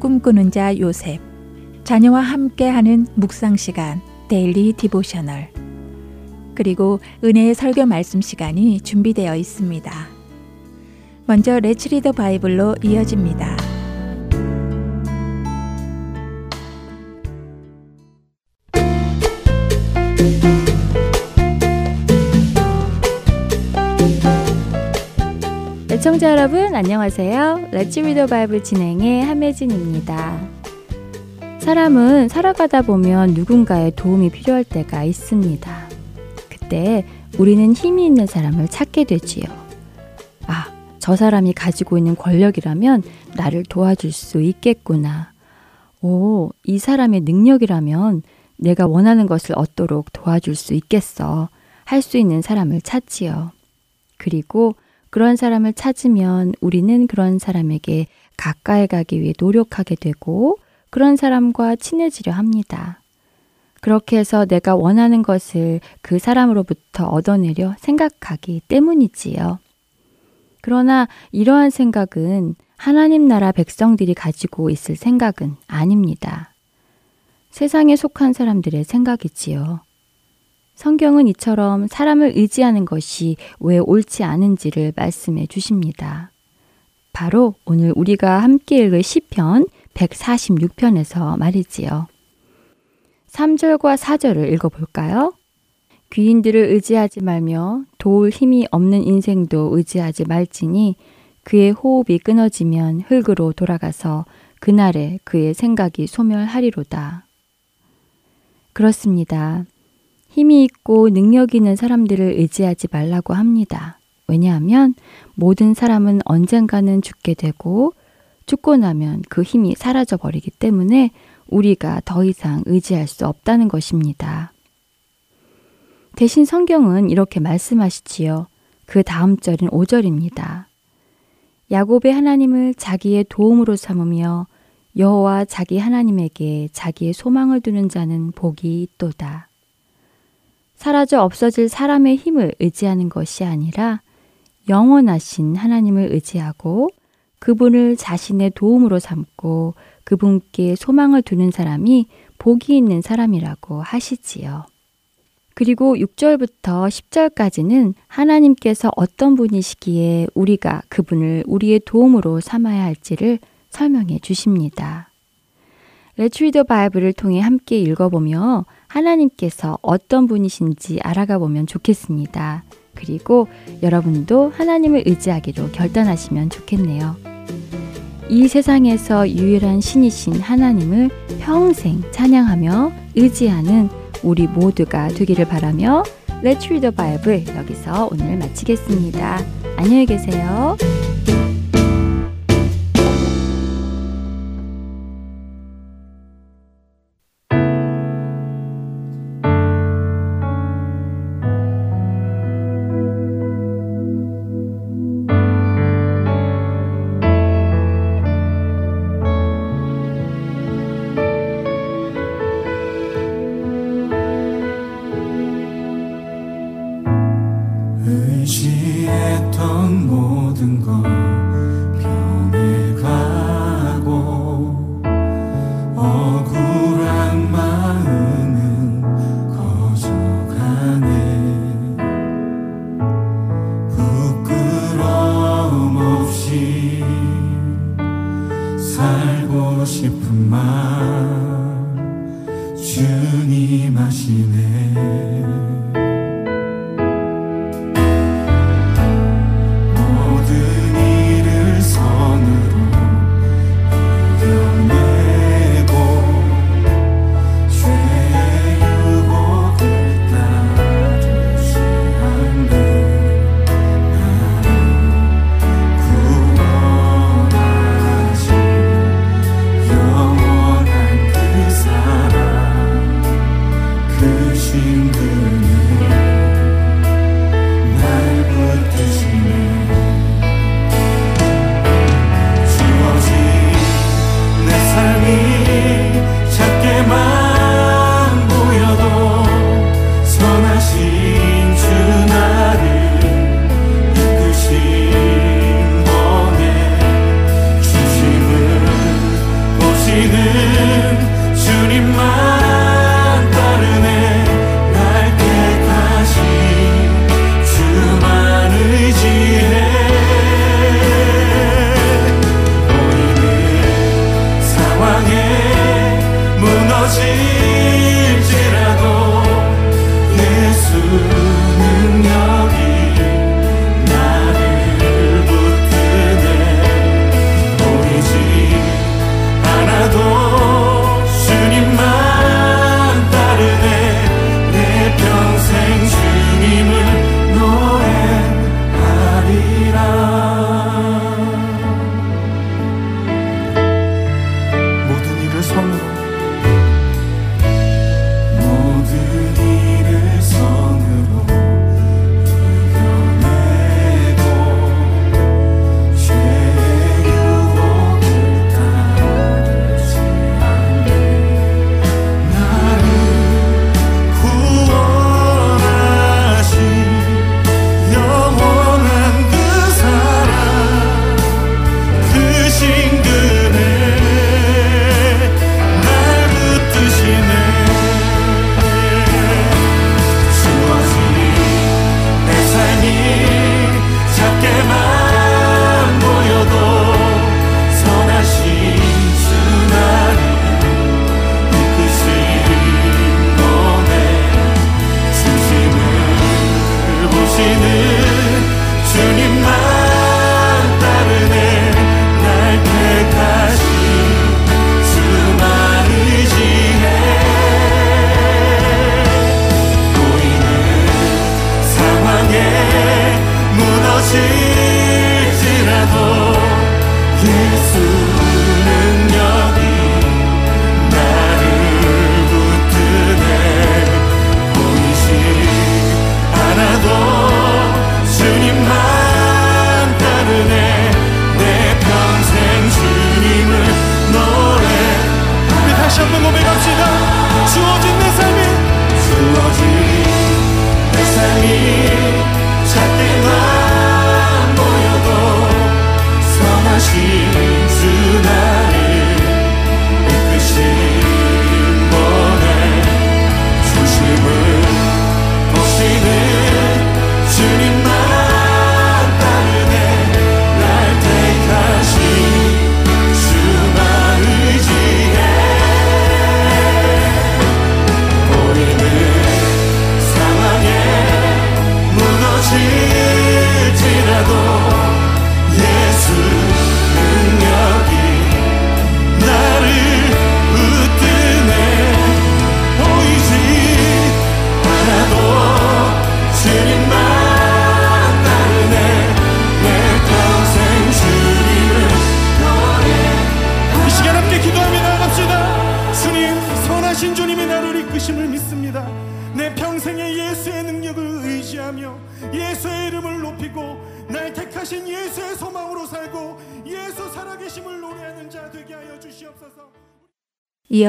꿈꾸는 자 요셉 자녀와 함께하는 묵상 시간 Daily Devotional 그리고 은혜의 설교 말씀 시간이 준비되어 있습니다. 먼저 Let's Read the Bible로 이어집니다. 애청자 여러분 안녕하세요. 레츠 리더 바이블 진행의 함혜진입니다. 사람은 살아가다 보면 누군가의 도움이 필요할 때가 있습니다. 그때 우리는 힘이 있는 사람을 찾게 되지요. 아, 저 사람이 가지고 있는 권력이라면 나를 도와줄 수 있겠구나. 오, 이 사람의 능력이라면 내가 원하는 것을 얻도록 도와줄 수 있겠어. 할 수 있는 사람을 찾지요. 그리고 그런 사람을 찾으면 우리는 그런 사람에게 가까이 가기 위해 노력하게 되고 그런 사람과 친해지려 합니다. 그렇게 해서 내가 원하는 것을 그 사람으로부터 얻어내려 생각하기 때문이지요. 그러나 이러한 생각은 하나님 나라 백성들이 가지고 있을 생각은 아닙니다. 세상에 속한 사람들의 생각이지요. 성경은 이처럼 사람을 의지하는 것이 왜 옳지 않은지를 말씀해 주십니다. 바로 오늘 우리가 함께 읽을 시편 146편에서 말이지요. 3절과 4절을 읽어 볼까요? 귀인들을 의지하지 말며 도울 힘이 없는 인생도 의지하지 말지니 그의 호흡이 끊어지면 흙으로 돌아가서 그날에 그의 생각이 소멸하리로다. 그렇습니다. 힘이 있고 능력 있는 사람들을 의지하지 말라고 합니다. 왜냐하면 모든 사람은 언젠가는 죽게 되고 죽고 나면 그 힘이 사라져 버리기 때문에 우리가 더 이상 의지할 수 없다는 것입니다. 대신 성경은 이렇게 말씀하시지요. 그 다음 절인 5절입니다. 야곱의 하나님을 자기의 도움으로 삼으며 여호와 자기 하나님에게 자기의 소망을 두는 자는 복이 있도다. 사라져 없어질 사람의 힘을 의지하는 것이 아니라 영원하신 하나님을 의지하고 그분을 자신의 도움으로 삼고 그분께 소망을 두는 사람이 복이 있는 사람이라고 하시지요. 그리고 6절부터 10절까지는 하나님께서 어떤 분이시기에 우리가 그분을 우리의 도움으로 삼아야 할지를 설명해 주십니다. Let's Read the Bible을 통해 함께 읽어보며 하나님께서 어떤 분이신지 알아가 보면 좋겠습니다. 그리고 여러분도 하나님을 의지하기로 결단하시면 좋겠네요. 이 세상에서 유일한 신이신 하나님을 평생 찬양하며 의지하는 우리 모두가 되기를 바라며 Let's Read the Bible 여기서 오늘 마치겠습니다. 안녕히 계세요.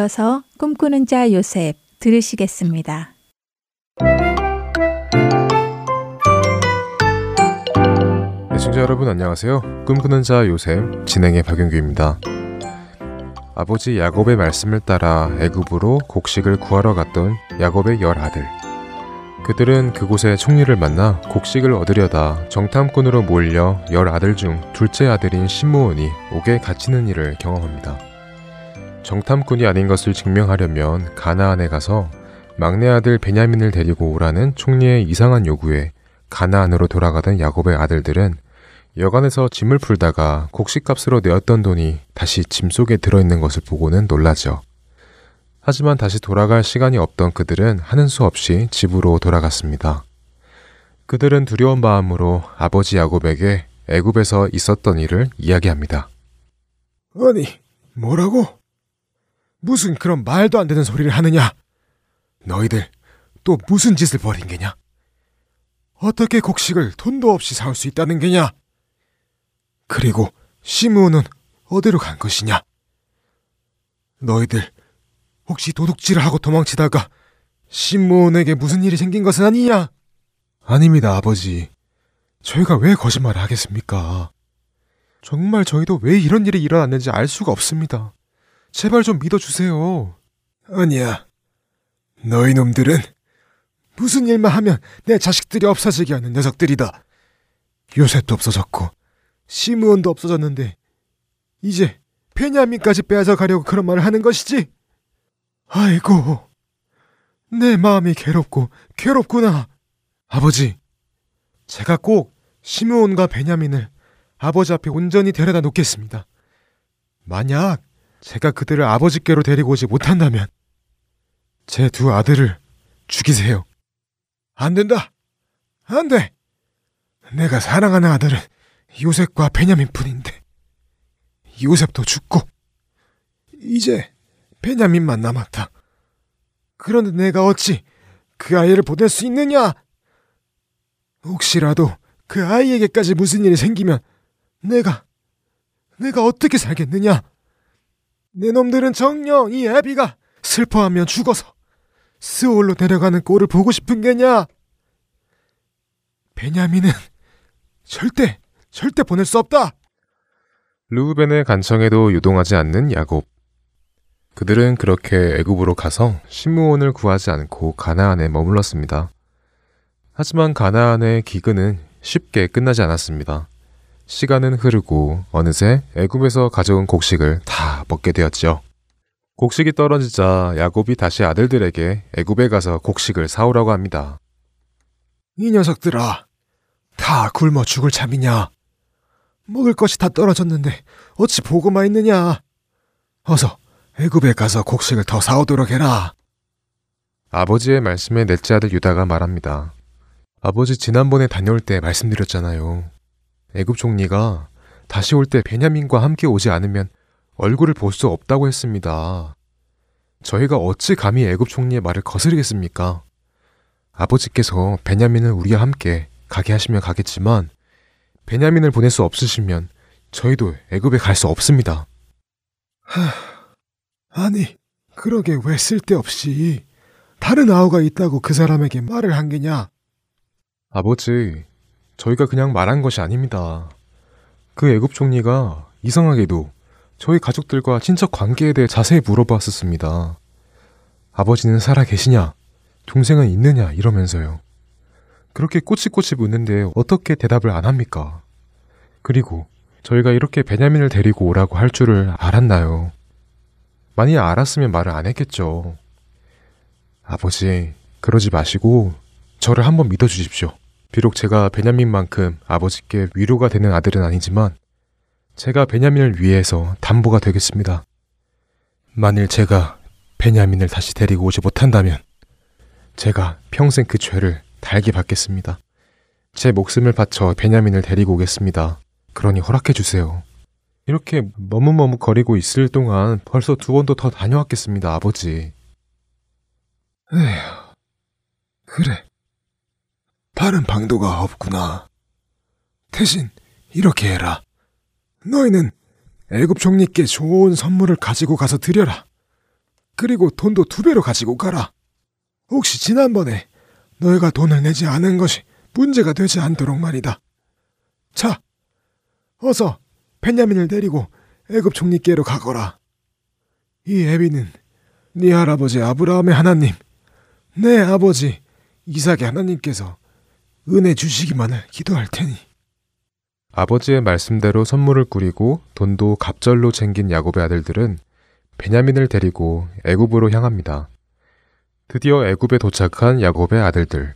이어서 꿈꾸는 자 요셉 들으시겠습니다. 애청자 여러분 안녕하세요. 꿈꾸는 자 요셉 진행의 박윤규입니다. 아버지 야곱의 말씀을 따라 애굽으로 곡식을 구하러 갔던 야곱의 열 아들. 그들은 그곳에 총리를 만나 곡식을 얻으려다 정탐꾼으로 몰려 열 아들 중 둘째 아들인 신무원이 옥에 갇히는 일을 경험합니다. 정탐꾼이 아닌 것을 증명하려면 가나안에 가서 막내 아들 베냐민을 데리고 오라는 총리의 이상한 요구에 가나안으로 돌아가던 야곱의 아들들은 여관에서 짐을 풀다가 곡식값으로 내었던 돈이 다시 짐 속에 들어있는 것을 보고는 놀라죠. 하지만 다시 돌아갈 시간이 없던 그들은 하는 수 없이 집으로 돌아갔습니다. 그들은 두려운 마음으로 아버지 야곱에게 애굽에서 있었던 일을 이야기합니다. 아니, 뭐라고? 무슨 그런 말도 안 되는 소리를 하느냐? 너희들 또 무슨 짓을 벌인 게냐? 어떻게 곡식을 돈도 없이 사올 수 있다는 게냐? 그리고 시므온은 어디로 간 것이냐? 너희들 혹시 도둑질을 하고 도망치다가 시므온에게 무슨 일이 생긴 것은 아니냐? 아닙니다, 아버지. 저희가 왜 거짓말을 하겠습니까? 정말 저희도 왜 이런 일이 일어났는지 알 수가 없습니다. 제발 좀 믿어주세요. 아니야. 너희 놈들은 무슨 일만 하면 내 자식들이 없어지게 하는 녀석들이다. 요셉도 없어졌고 시므온도 없어졌는데 이제 베냐민까지 빼앗아 가려고 그런 말을 하는 것이지? 아이고, 내 마음이 괴롭고 괴롭구나. 아버지, 제가 꼭 시므온과 베냐민을 아버지 앞에 온전히 데려다 놓겠습니다. 만약 제가 그들을 아버지께로 데리고 오지 못한다면 제 두 아들을 죽이세요. 안 된다. 안 돼. 내가 사랑하는 아들은 요셉과 베냐민 뿐인데 요셉도 죽고 이제 베냐민만 남았다. 그런데 내가 어찌 그 아이를 보낼 수 있느냐? 혹시라도 그 아이에게까지 무슨 일이 생기면 내가 내가 어떻게 살겠느냐? 내 놈들은 정녕 이 애비가 슬퍼하면 죽어서 스올로 내려가는 꼴을 보고 싶은 게냐? 베냐민은 절대 절대 보낼 수 없다. 루우벤의 간청에도 유동하지 않는 야곱. 그들은 그렇게 애굽으로 가서 신무원을 구하지 않고 가나안에 머물렀습니다. 하지만 가나안의 기근은 쉽게 끝나지 않았습니다. 시간은 흐르고 어느새 애굽에서 가져온 곡식을 다 먹게 되었죠. 곡식이 떨어지자 야곱이 다시 아들들에게 애굽에 가서 곡식을 사오라고 합니다. 이 녀석들아, 다 굶어 죽을 참이냐? 먹을 것이 다 떨어졌는데 어찌 보고만 있느냐? 어서 애굽에 가서 곡식을 더 사오도록 해라. 아버지의 말씀에 넷째 아들 유다가 말합니다. 아버지 지난번에 다녀올 때 말씀드렸잖아요. 애굽 총리가 다시 올 때 베냐민과 함께 오지 않으면 얼굴을 볼 수 없다고 했습니다. 저희가 어찌 감히 애굽 총리의 말을 거스르겠습니까? 아버지께서 베냐민을 우리와 함께 가게 하시면 가겠지만 베냐민을 보낼 수 없으시면 저희도 애굽에 갈 수 없습니다. 하, 아니, 그러게 왜 쓸데없이 다른 아우가 있다고 그 사람에게 말을 한 게냐? 아버지, 저희가 그냥 말한 것이 아닙니다. 그 애굽 총리가 이상하게도 저희 가족들과 친척 관계에 대해 자세히 물어봤었습니다. 아버지는 살아 계시냐? 동생은 있느냐? 이러면서요. 그렇게 꼬치꼬치 묻는데 어떻게 대답을 안 합니까? 그리고 저희가 이렇게 베냐민을 데리고 오라고 할 줄을 알았나요? 만약 알았으면 말을 안 했겠죠. 아버지, 그러지 마시고 저를 한번 믿어 주십시오. 비록 제가 베냐민만큼 아버지께 위로가 되는 아들은 아니지만 제가 베냐민을 위해서 담보가 되겠습니다. 만일 제가 베냐민을 다시 데리고 오지 못한다면 제가 평생 그 죄를 달게 받겠습니다. 제 목숨을 바쳐 베냐민을 데리고 오겠습니다. 그러니 허락해 주세요. 이렇게 머뭇머뭇거리고 있을 동안 벌써 두 번도 더 다녀왔겠습니다, 아버지. 에휴, 그래. 다른 방도가 없구나. 대신 이렇게 해라. 너희는 애굽 총리께 좋은 선물을 가지고 가서 드려라. 그리고 돈도 두 배로 가지고 가라. 혹시 지난번에 너희가 돈을 내지 않은 것이 문제가 되지 않도록 말이다. 자, 어서 벤야민을 데리고 애굽 총리께로 가거라. 이 애비는 네 할아버지 아브라함의 하나님, 내 아버지 이삭의 하나님께서 은혜 주시기만을 기도할 테니. 아버지의 말씀대로 선물을 꾸리고 돈도 갑절로 챙긴 야곱의 아들들은 베냐민을 데리고 애굽으로 향합니다. 드디어 애굽에 도착한 야곱의 아들들.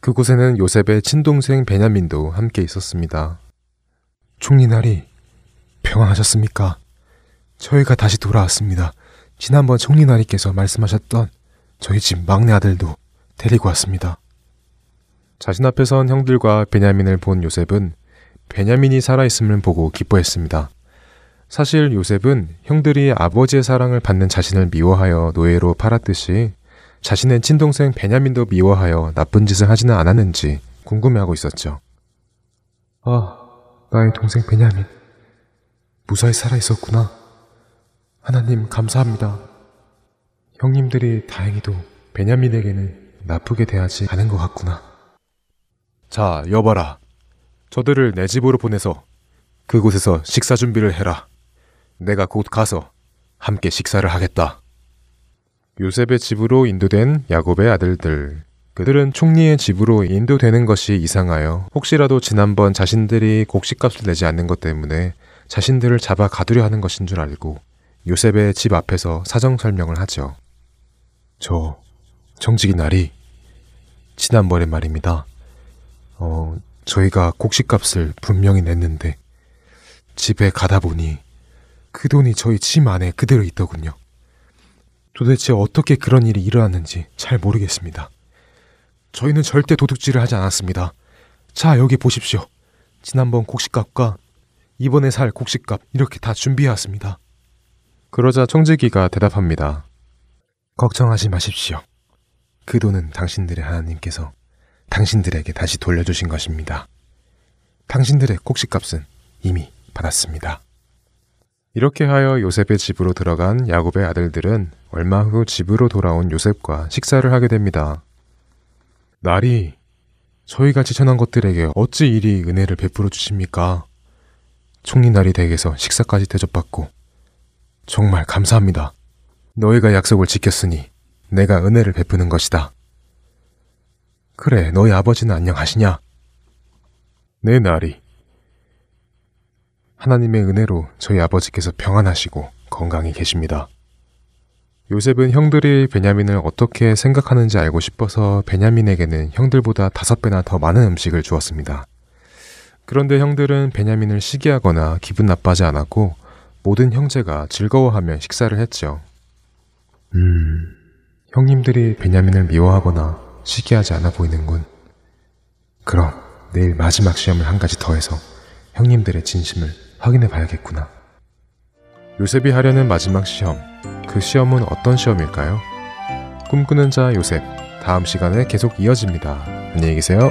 그곳에는 요셉의 친동생 베냐민도 함께 있었습니다. 총리날이 평안하셨습니까? 저희가 다시 돌아왔습니다. 지난번 총리나리께서 말씀하셨던 저희 집 막내 아들도 데리고 왔습니다. 자신 앞에 선 형들과 베냐민을 본 요셉은 베냐민이 살아있음을 보고 기뻐했습니다. 사실 요셉은 형들이 아버지의 사랑을 받는 자신을 미워하여 노예로 팔았듯이 자신의 친동생 베냐민도 미워하여 나쁜 짓을 하지는 않았는지 궁금해하고 있었죠. 아, 나의 동생 베냐민. 무사히 살아있었구나. 하나님 감사합니다. 형님들이 다행히도 베냐민에게는 나쁘게 대하지 않은 것 같구나. 자, 여봐라. 저들을 내 집으로 보내서 그곳에서 식사 준비를 해라. 내가 곧 가서 함께 식사를 하겠다. 요셉의 집으로 인도된 야곱의 아들들. 그들은 총리의 집으로 인도되는 것이 이상하여 혹시라도 지난번 자신들이 곡식값을 내지 않는 것 때문에 자신들을 잡아 가두려 하는 것인 줄 알고 요셉의 집 앞에서 사정 설명을 하죠. 저 정직이 날이 지난번에 말입니다. 어, 저희가 곡식값을 분명히 냈는데 집에 가다 보니 그 돈이 저희 집 안에 그대로 있더군요. 도대체 어떻게 그런 일이 일어났는지 잘 모르겠습니다. 저희는 절대 도둑질을 하지 않았습니다. 자, 여기 보십시오. 지난번 곡식값과 이번에 살 곡식값 이렇게 다 준비해왔습니다. 그러자 청지기가 대답합니다. 걱정하지 마십시오. 그 돈은 당신들의 하나님께서 당신들에게 다시 돌려주신 것입니다. 당신들의 곡식값은 이미 받았습니다. 이렇게 하여 요셉의 집으로 들어간 야곱의 아들들은 얼마 후 집으로 돌아온 요셉과 식사를 하게 됩니다. 날이 저희가 지천한 것들에게 어찌 이리 은혜를 베풀어 주십니까? 총리날이 댁에서 식사까지 대접받고 정말 감사합니다. 너희가 약속을 지켰으니 내가 은혜를 베푸는 것이다. 그래, 너희 아버지는 안녕하시냐? 내 날이 하나님의 은혜로 저희 아버지께서 평안하시고 건강히 계십니다. 요셉은 형들이 베냐민을 어떻게 생각하는지 알고 싶어서 베냐민에게는 형들보다 다섯 배나 더 많은 음식을 주었습니다. 그런데 형들은 베냐민을 시기하거나 기분 나빠지 않았고 모든 형제가 즐거워하며 식사를 했죠. 음, 형님들이 베냐민을 미워하거나 시기하지 않아 보이는군. 그럼 내일 마지막 시험을 한 가지 더해서 형님들의 진심을 확인해 봐야겠구나. 요셉이 하려는 마지막 시험. 그 시험은 어떤 시험일까요? 꿈꾸는 자 요셉. 다음 시간에 계속 이어집니다. 안녕히 계세요.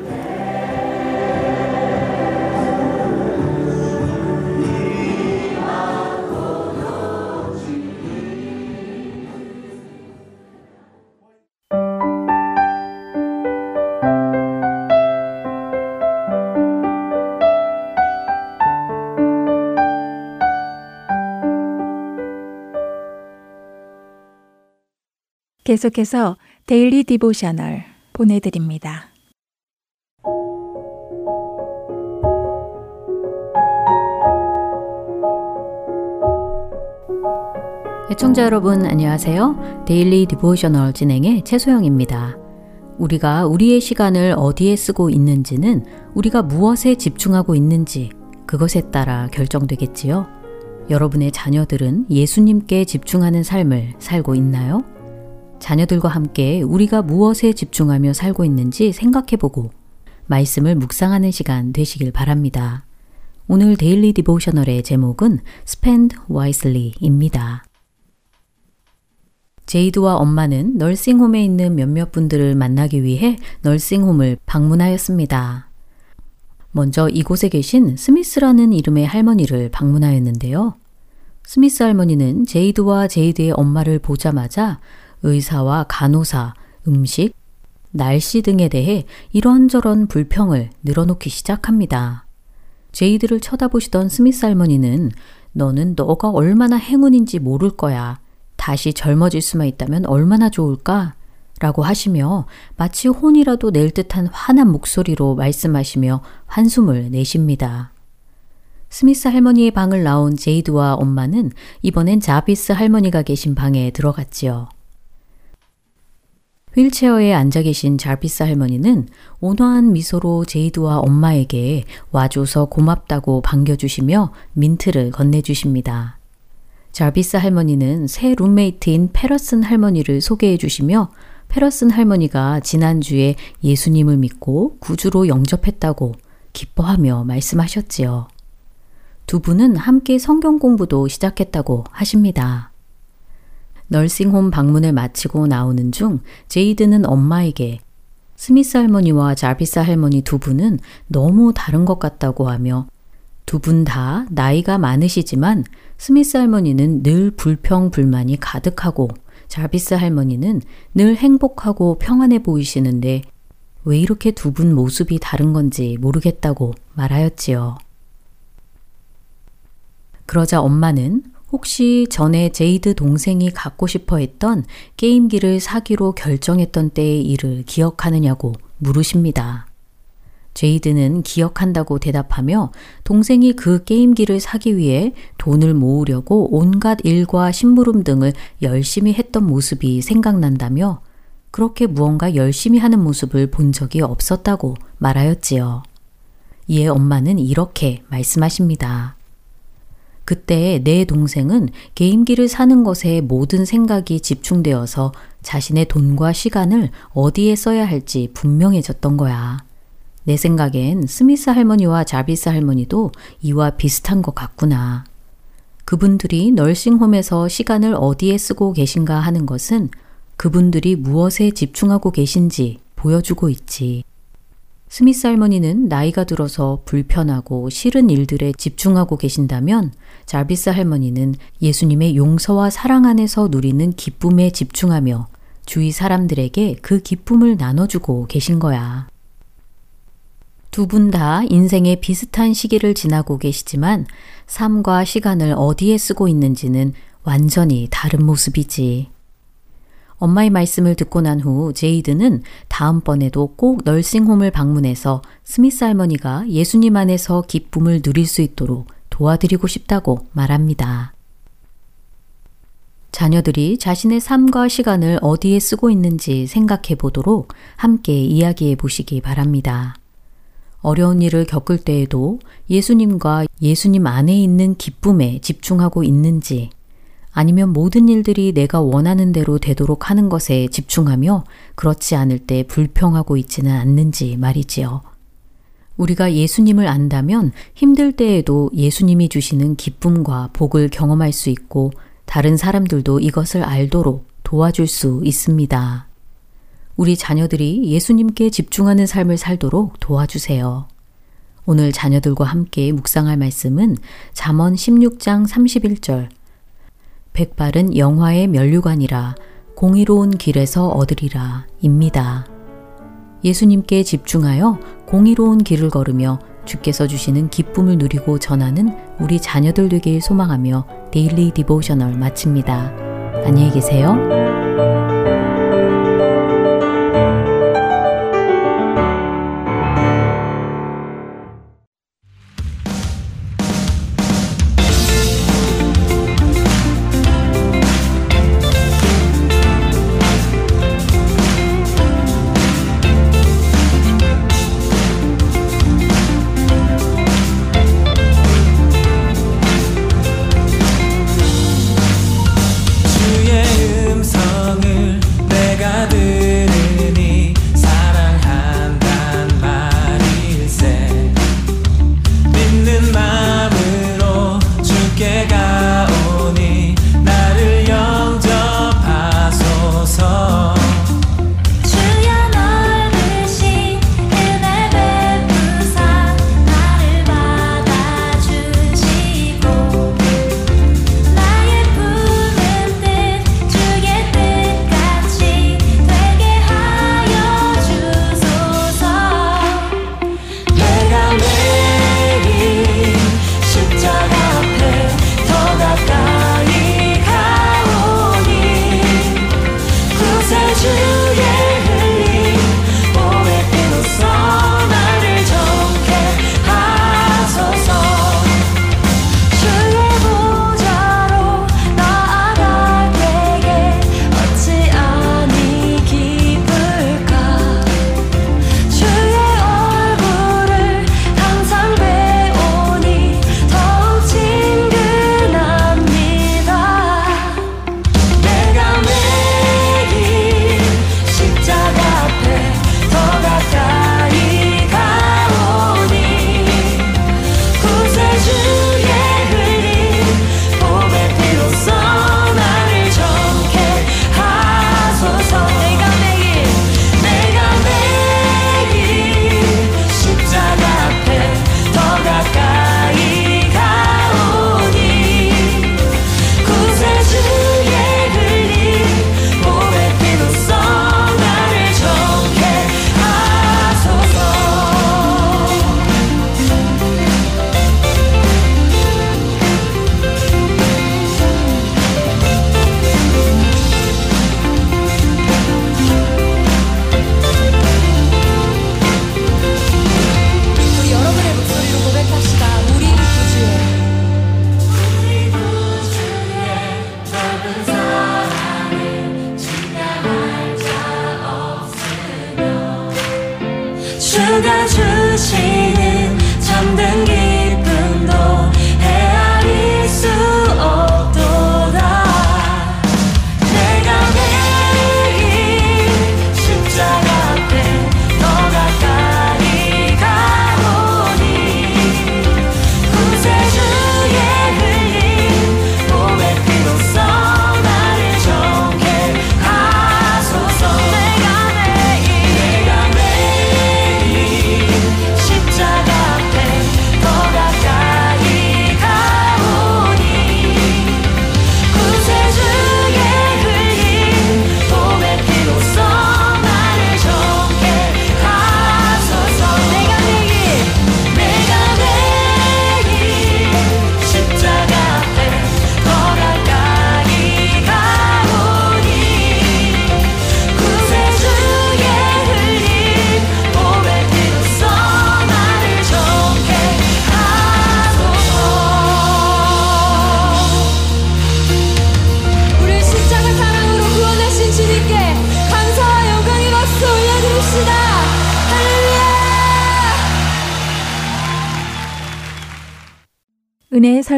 계속해서 Daily Devotional 보내드립니다. 애청자 여러분 안녕하세요. Daily Devotional 진행의 최소영입니다. 우리가 우리의 시간을 어디에 쓰고 있는지는 우리가 무엇에 집중하고 있는지 그것에 따라 결정되겠지요. 여러분의 자녀들은 예수님께 집중하는 삶을 살고 있나요? 자녀들과 함께 우리가 무엇에 집중하며 살고 있는지 생각해보고 말씀을 묵상하는 시간 되시길 바랍니다. 오늘 데일리 디보셔널의 제목은 Spend Wisely입니다. 제이드와 엄마는 널싱홈에 있는 몇몇 분들을 만나기 위해 널싱홈을 방문하였습니다. 먼저 이곳에 계신 스미스라는 이름의 할머니를 방문하였는데요. 스미스 할머니는 제이드와 제이드의 엄마를 보자마자 의사와 간호사, 음식, 날씨 등에 대해 이런저런 불평을 늘어놓기 시작합니다. 제이드를 쳐다보시던 스미스 할머니는 너는 너가 얼마나 행운인지 모를 거야. 다시 젊어질 수만 있다면 얼마나 좋을까? 라고 하시며 마치 혼이라도 낼 듯한 화난 목소리로 말씀하시며 한숨을 내쉽니다. 스미스 할머니의 방을 나온 제이드와 엄마는 이번엔 자비스 할머니가 계신 방에 들어갔지요. 휠체어에 앉아 계신 자비스 할머니는 온화한 미소로 제이드와 엄마에게 와줘서 고맙다고 반겨주시며 민트를 건네주십니다. 자비스 할머니는 새 룸메이트인 페러슨 할머니를 소개해 주시며 페러슨 할머니가 지난주에 예수님을 믿고 구주로 영접했다고 기뻐하며 말씀하셨지요. 두 분은 함께 성경 공부도 시작했다고 하십니다. nursing home 방문을 마치고 나오는 중 제이드는 엄마에게 스미스 할머니와 자비스 할머니 두 분은 너무 다른 것 같다고 하며 두 분 다 나이가 많으시지만 스미스 할머니는 늘 불평불만이 가득하고 자비스 할머니는 늘 행복하고 평안해 보이시는데 왜 이렇게 두 분 모습이 다른 건지 모르겠다고 말하였지요. 그러자 엄마는 혹시 전에 제이드 동생이 갖고 싶어 했던 게임기를 사기로 결정했던 때의 일을 기억하느냐고 물으십니다. 제이드는 기억한다고 대답하며 동생이 그 게임기를 사기 위해 돈을 모으려고 온갖 일과 심부름 등을 열심히 했던 모습이 생각난다며 그렇게 무언가 열심히 하는 모습을 본 적이 없었다고 말하였지요. 이에 엄마는 이렇게 말씀하십니다. 그때 내 동생은 게임기를 사는 것에 모든 생각이 집중되어서 자신의 돈과 시간을 어디에 써야 할지 분명해졌던 거야. 내 생각엔 스미스 할머니와 자비스 할머니도 이와 비슷한 것 같구나. 그분들이 널싱홈에서 시간을 어디에 쓰고 계신가 하는 것은 그분들이 무엇에 집중하고 계신지 보여주고 있지. 스미스 할머니는 나이가 들어서 불편하고 싫은 일들에 집중하고 계신다면 자비스 할머니는 예수님의 용서와 사랑 안에서 누리는 기쁨에 집중하며 주위 사람들에게 그 기쁨을 나눠주고 계신 거야. 두 분 다 인생의 비슷한 시기를 지나고 계시지만 삶과 시간을 어디에 쓰고 있는지는 완전히 다른 모습이지. 엄마의 말씀을 듣고 난 후 제이드는 다음번에도 꼭 널싱홈을 방문해서 스미스 할머니가 예수님 안에서 기쁨을 누릴 수 있도록 도와드리고 싶다고 말합니다. 자녀들이 자신의 삶과 시간을 어디에 쓰고 있는지 생각해 보도록 함께 이야기해 보시기 바랍니다. 어려운 일을 겪을 때에도 예수님과 예수님 안에 있는 기쁨에 집중하고 있는지 아니면 모든 일들이 내가 원하는 대로 되도록 하는 것에 집중하며 그렇지 않을 때 불평하고 있지는 않는지 말이지요. 우리가 예수님을 안다면 힘들 때에도 예수님이 주시는 기쁨과 복을 경험할 수 있고 다른 사람들도 이것을 알도록 도와줄 수 있습니다. 우리 자녀들이 예수님께 집중하는 삶을 살도록 도와주세요. 오늘 자녀들과 함께 묵상할 말씀은 잠언 16장 31절 백발은 영화의 면류관이라 공의로운 길에서 얻으리라 입니다. 예수님께 집중하여 공의로운 길을 걸으며 주께서 주시는 기쁨을 누리고 전하는 우리 자녀들 되길 소망하며 Daily Devotional 마칩니다. 안녕히 계세요.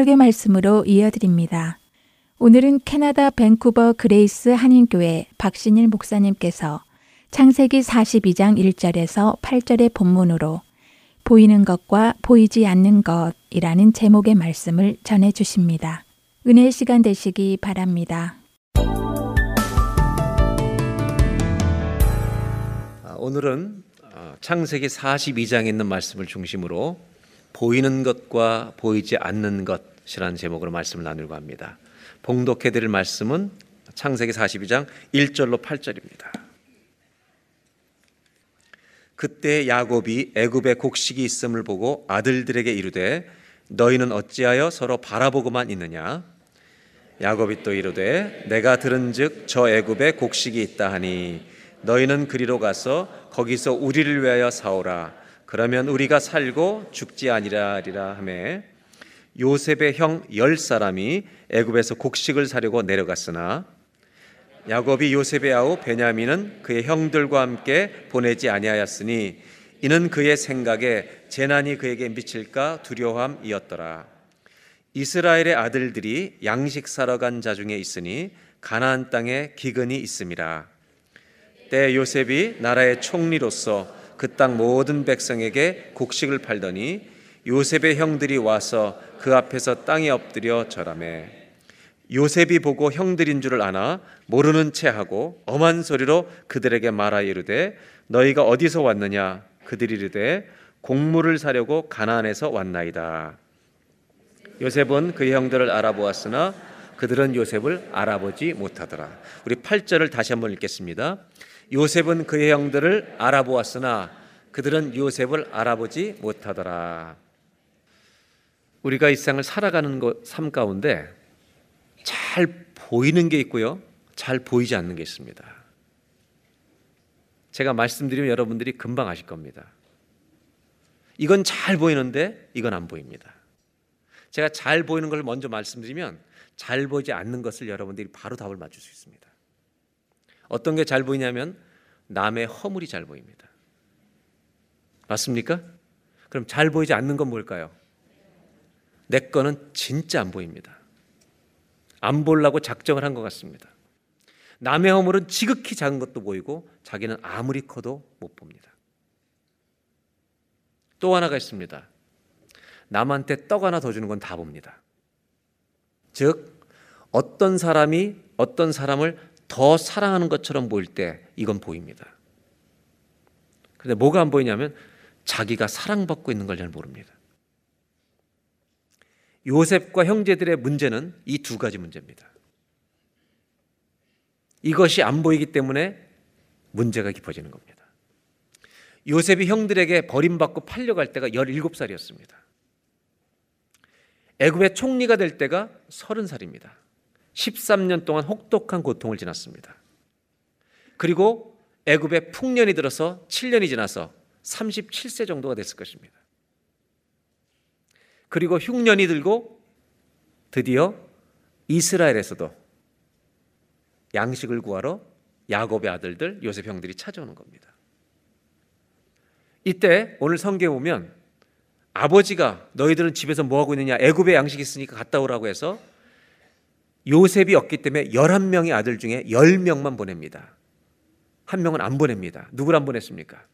설교 말씀으로 이어드립니다. 오늘은 캐나다 밴쿠버 그레이스 한인교회 박신일 목사님께서 창세기 42장 1절에서 8절의 본문으로 보이는 것과 보이지 않는 것이라는 제목의 말씀을 전해 주십니다. 은혜의 시간 되시기 바랍니다. 아, 오늘은 어, 창세기 42장에 있는 말씀을 중심으로 보이는 것과 보이지 않는 것 이라는 제목으로 말씀을 나누려고 합니다. 봉독해 드릴 말씀은 창세기 42장 1절로 8절입니다. 그때 야곱이 애굽에 곡식이 있음을 보고 아들들에게 이르되 너희는 어찌하여 서로 바라보고만 있느냐 야곱이 또 이르되 내가 들은즉 저 애굽에 곡식이 있다 하니 너희는 그리로 가서 거기서 우리를 위하여 사오라 그러면 우리가 살고 죽지 아니라리라 하매 요셉의 형 열 사람이 애굽에서 곡식을 사려고 내려갔으나 야곱이 요셉의 아우 베냐민은 그의 형들과 함께 보내지 아니하였으니 이는 그의 생각에 재난이 그에게 미칠까 두려움이었더라. 이스라엘의 아들들이 양식 사러 간 자 중에 있으니 가나안 땅에 기근이 있음이라. 때 요셉이 나라의 총리로서 그 땅 모든 백성에게 곡식을 팔더니 요셉의 형들이 와서 그 앞에서 땅에 엎드려 절하매 요셉이 보고 형들인 줄을 아나 모르는 채 하고 엄한 소리로 그들에게 말하 이르되 너희가 어디서 왔느냐? 그들이 이르되 곡물을 사려고 가나안에서 왔나이다. 요셉은 그 형들을 알아보았으나 그들은 요셉을 알아보지 못하더라. 우리 8절을 다시 한번 읽겠습니다. 요셉은 그의 형들을 알아보았으나 그들은 요셉을 알아보지 못하더라. 우리가 이 세상을 살아가는 것, 삶 가운데 잘 보이는 게 있고요. 잘 보이지 않는 게 있습니다. 제가 말씀드리면 여러분들이 금방 아실 겁니다. 이건 잘 보이는데 이건 안 보입니다. 제가 잘 보이는 걸 먼저 말씀드리면 잘 보이지 않는 것을 여러분들이 바로 답을 맞출 수 있습니다. 어떤 게 잘 보이냐면 남의 허물이 잘 보입니다. 맞습니까? 그럼 잘 보이지 않는 건 뭘까요? 내 거는 진짜 안 보입니다. 안 보려고 작정을 한 것 같습니다. 남의 허물은 지극히 작은 것도 보이고 자기는 아무리 커도 못 봅니다. 또 하나가 있습니다. 남한테 떡 하나 더 주는 건 다 봅니다. 즉 어떤 사람이 어떤 사람을 더 사랑하는 것처럼 보일 때 이건 보입니다. 근데 뭐가 안 보이냐면 자기가 사랑받고 있는 걸 잘 모릅니다. 요셉과 형제들의 문제는 이 두 가지 문제입니다. 이것이 안 보이기 때문에 문제가 깊어지는 겁니다. 요셉이 형들에게 버림받고 팔려갈 때가 17살이었습니다. 애굽의 총리가 될 때가 30살입니다. 13년 동안 혹독한 고통을 지났습니다. 그리고 애굽에 풍년이 들어서 7년이 지나서 37세 정도가 됐을 것입니다. 그리고 흉년이 들고 드디어 이스라엘에서도 양식을 구하러 야곱의 아들들 요셉 형들이 찾아오는 겁니다. 이때 오늘 성경에 보면 아버지가 너희들은 집에서 뭐 하고 있느냐 애굽에 양식 있으니까 갔다 오라고 해서 요셉이 없기 때문에 11명의 아들 중에 10명만 보냅니다. 한 명은 안 보냅니다. 누구를 안 보냈습니까?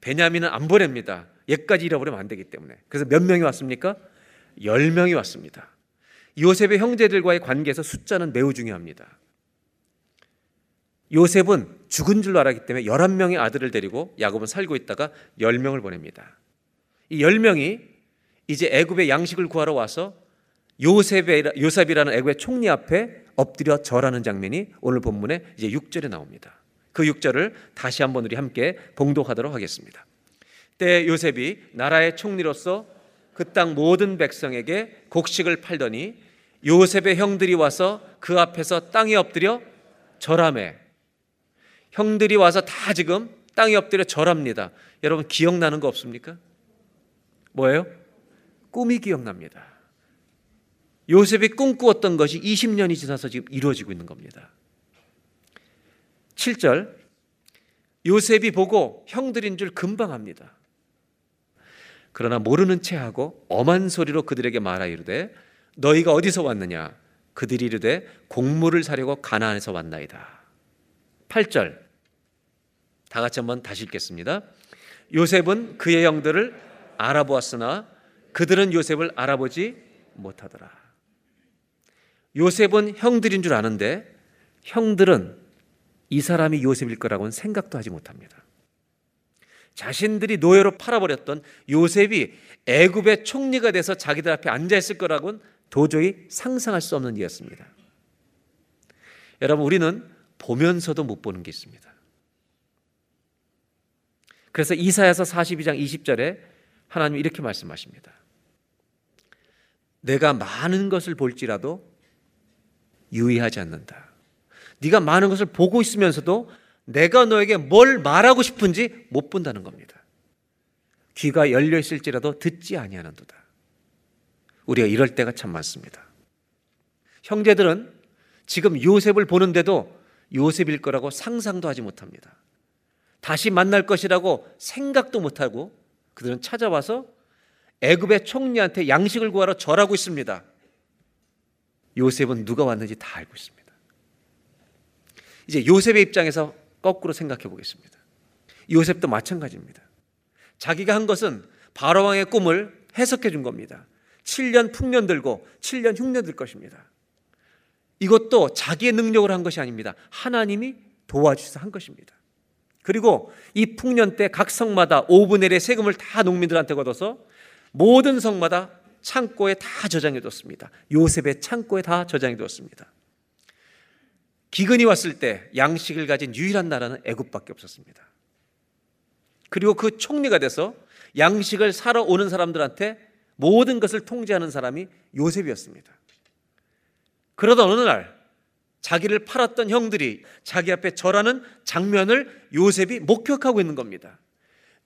베냐민은 안 보냅니다. 얘까지 잃어버리면 안 되기 때문에. 그래서 몇 명이 왔습니까? 10명이 왔습니다. 요셉의 형제들과의 관계에서 숫자는 매우 중요합니다. 요셉은 죽은 줄로 알았기 때문에 11명의 아들을 데리고 야곱은 살고 있다가 10명을 보냅니다. 이 10명이 이제 애굽의 양식을 구하러 와서 요셉의, 요셉이라는 애굽의 총리 앞에 엎드려 절하는 장면이 오늘 본문에 이제 6절에 나옵니다. 그 6절을 다시 한번 우리 함께 봉독하도록 하겠습니다. 때 요셉이 나라의 총리로서 그 땅 모든 백성에게 곡식을 팔더니 요셉의 형들이 와서 그 앞에서 땅에 엎드려 절함에 형들이 와서 다 지금 땅에 엎드려 절합니다. 여러분 기억나는 거 없습니까? 뭐예요? 꿈이 기억납니다. 요셉이 꿈꾸었던 것이 20년이 지나서 지금 이루어지고 있는 겁니다. 7절 요셉이 보고 형들인 줄 금방 합니다. 그러나 모르는 채 하고 엄한 소리로 그들에게 말하 이르되 너희가 어디서 왔느냐 그들이 이르되 곡물을 사려고 가나안에서 왔나이다. 8절 다 같이 한번 다시 읽겠습니다. 요셉은 그의 형들을 알아보았으나 그들은 요셉을 알아보지 못하더라. 요셉은 형들인 줄 아는데 형들은 이 사람이 요셉일 거라고는 생각도 하지 못합니다. 자신들이 노예로 팔아버렸던 요셉이 애굽의 총리가 돼서 자기들 앞에 앉아 있을 거라고는 도저히 상상할 수 없는 일이었습니다. 여러분 우리는 보면서도 못 보는 게 있습니다. 그래서 이사야서 42장 20절에 하나님 이렇게 말씀하십니다. 내가 많은 것을 볼지라도 유의하지 않는다. 네가 많은 것을 보고 있으면서도 내가 너에게 뭘 말하고 싶은지 못 본다는 겁니다. 귀가 열려 있을지라도 듣지 아니하는도다. 우리가 이럴 때가 참 많습니다. 형제들은 지금 요셉을 보는데도 요셉일 거라고 상상도 하지 못합니다. 다시 만날 것이라고 생각도 못하고 그들은 찾아와서 애굽의 총리한테 양식을 구하러 절하고 있습니다. 요셉은 누가 왔는지 다 알고 있습니다. 이제 요셉의 입장에서 거꾸로 생각해 보겠습니다. 요셉도 마찬가지입니다. 자기가 한 것은 바로왕의 꿈을 해석해 준 겁니다. 7년 풍년 들고 7년 흉년 들 것입니다. 이것도 자기의 능력으로 한 것이 아닙니다. 하나님이 도와주셔서 한 것입니다. 그리고 이 풍년 때 각 성마다 5분의 1의 세금을 다 농민들한테 걷어서 모든 성마다 창고에 다 저장해 뒀습니다. 요셉의 창고에 다 저장해 뒀습니다. 기근이 왔을 때 양식을 가진 유일한 나라는 애굽밖에 없었습니다. 그리고 그 총리가 돼서 양식을 사러 오는 사람들한테 모든 것을 통제하는 사람이 요셉이었습니다. 그러다 어느 날 자기를 팔았던 형들이 자기 앞에 절하는 장면을 요셉이 목격하고 있는 겁니다.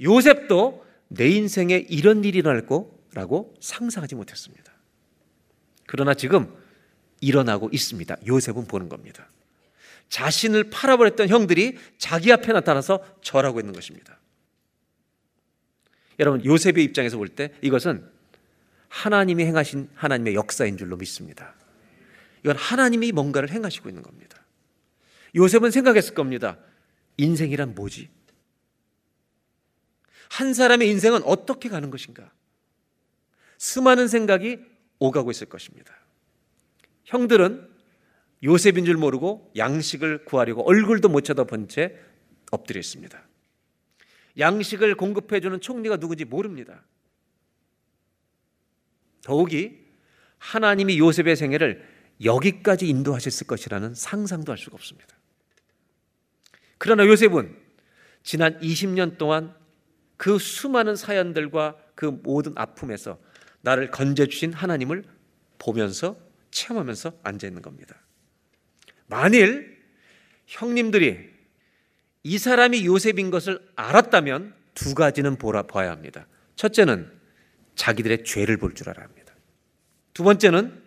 요셉도 내 인생에 이런 일이 일어날 거라고 상상하지 못했습니다. 그러나 지금 일어나고 있습니다. 요셉은 보는 겁니다. 자신을 팔아버렸던 형들이 자기 앞에 나타나서 절하고 있는 것입니다. 여러분, 요셉의 입장에서 볼 때 이것은 하나님이 행하신 하나님의 역사인 줄로 믿습니다. 이건 하나님이 뭔가를 행하시고 있는 겁니다. 요셉은 생각했을 겁니다. 인생이란 뭐지? 한 사람의 인생은 어떻게 가는 것인가? 수많은 생각이 오가고 있을 것입니다. 형들은 요셉인 줄 모르고 양식을 구하려고 얼굴도 못 쳐다본 채 엎드려 있습니다. 양식을 공급해주는 총리가 누군지 모릅니다. 더욱이 하나님이 요셉의 생애를 여기까지 인도하셨을 것이라는 상상도 할 수가 없습니다. 그러나 요셉은 지난 20년 동안 그 수많은 사연들과 그 모든 아픔에서 나를 건져주신 하나님을 보면서 체험하면서 앉아 있는 겁니다. 만일 형님들이 이 사람이 요셉인 것을 알았다면 두 가지는 보라 봐야 합니다. 첫째는 자기들의 죄를 볼 줄 알아야 합니다. 두 번째는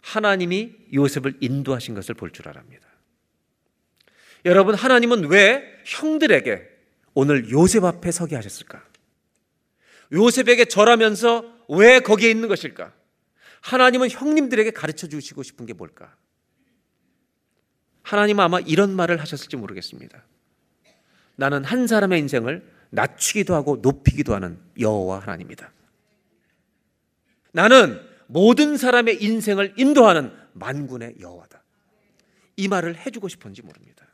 하나님이 요셉을 인도하신 것을 볼 줄 알아야 합니다. 여러분, 하나님은 왜 형들에게 오늘 요셉 앞에 서게 하셨을까? 요셉에게 절하면서 왜 거기에 있는 것일까? 하나님은 형님들에게 가르쳐 주시고 싶은 게 뭘까? 하나님은 아마 이런 말을 하셨을지 모르겠습니다. 나는 한 사람의 인생을 낮추기도 하고 높이기도 하는 여호와 하나님이다. 나는 모든 사람의 인생을 인도하는 만군의 여호와다. 이 말을 해주고 싶은지 모릅니다.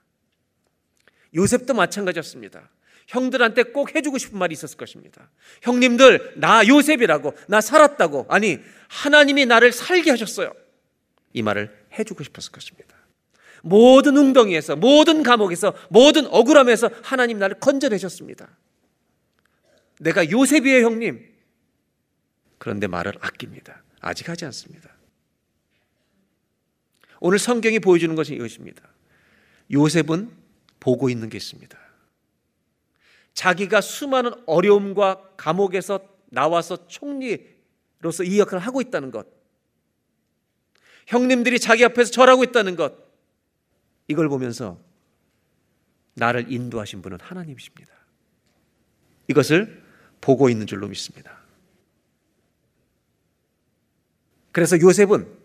요셉도 마찬가지였습니다. 형들한테 꼭 해주고 싶은 말이 있었을 것입니다. 형님들, 나 요셉이라고, 나 살았다고, 아니, 하나님이 나를 살게 하셨어요. 이 말을 해주고 싶었을 것입니다. 모든 웅덩이에서, 모든 감옥에서, 모든 억울함에서 하나님 나를 건져내셨습니다. 내가 요셉이에요, 형님. 그런데 말을 아낍니다. 아직 하지 않습니다. 오늘 성경이 보여주는 것은 이것입니다. 요셉은 보고 있는 게 있습니다. 자기가 수많은 어려움과 감옥에서 나와서 총리로서 이 역할을 하고 있다는 것. 형님들이 자기 앞에서 절하고 있다는 것. 이걸 보면서 나를 인도하신 분은 하나님이십니다. 이것을 보고 있는 줄로 믿습니다. 그래서 요셉은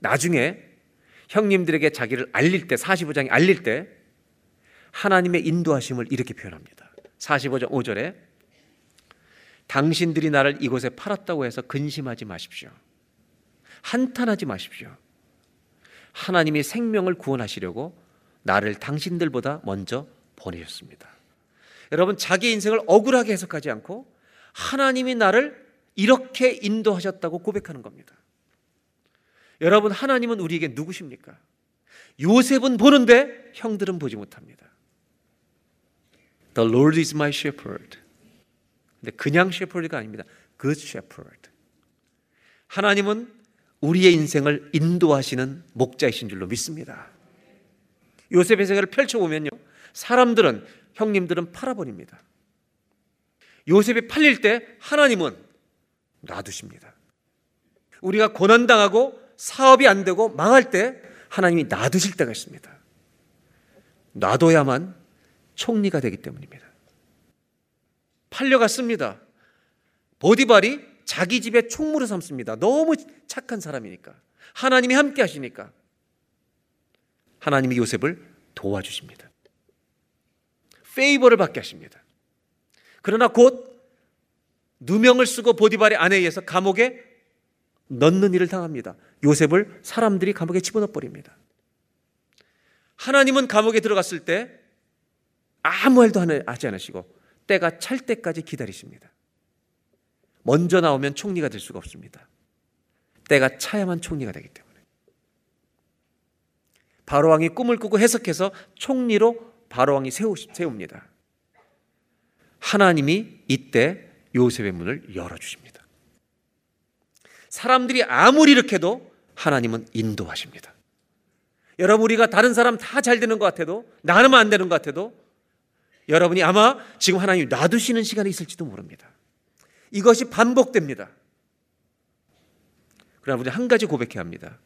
나중에 형님들에게 자기를 알릴 때 45장에 알릴 때 하나님의 인도하심을 이렇게 표현합니다. 45장 5절에 당신들이 나를 이곳에 팔았다고 해서 근심하지 마십시오. 한탄하지 마십시오. 하나님이 생명을 구원하시려고 나를 당신들보다 먼저 보내셨습니다. 여러분 자기 인생을 억울하게 해석하지 않고 하나님이 나를 이렇게 인도하셨다고 고백하는 겁니다. 여러분 하나님은 우리에게 누구십니까? 요셉은 보는데 형들은 보지 못합니다. The Lord is my shepherd. 근데 그냥 shepherd가 아닙니다. Good shepherd. 하나님은 우리의 인생을 인도하시는 목자이신 줄로 믿습니다. 요셉의 생애를 펼쳐보면요. 사람들은, 형님들은 팔아버립니다. 요셉이 팔릴 때 하나님은 놔두십니다. 우리가 고난당하고 사업이 안 되고 망할 때 하나님이 놔두실 때가 있습니다. 놔둬야만 총리가 되기 때문입니다. 팔려갔습니다. 보디발이 자기 집에 총무를 삼습니다. 너무 착한 사람이니까. 하나님이 함께 하시니까. 하나님이 요셉을 도와주십니다. 페이버를 받게 하십니다. 그러나 곧 누명을 쓰고 보디발의 아내에 의해서 감옥에 넣는 일을 당합니다. 요셉을 사람들이 감옥에 집어넣어 버립니다. 하나님은 감옥에 들어갔을 때 아무 말도 하지 않으시고 때가 찰 때까지 기다리십니다. 먼저 나오면 총리가 될 수가 없습니다. 때가 차야만 총리가 되기 때문에. 바로왕이 꿈을 꾸고 해석해서 총리로 바로왕이 세웁니다. 하나님이 이때 요셉의 문을 열어주십니다. 사람들이 아무리 이렇게 해도 하나님은 인도하십니다. 여러분 우리가 다른 사람 다 잘 되는 것 같아도 나는 안 되는 것 같아도 여러분이 아마 지금 하나님 놔두시는 시간이 있을지도 모릅니다. 이것이 반복됩니다. 그러나 우리 한 가지 고백해야 합니다.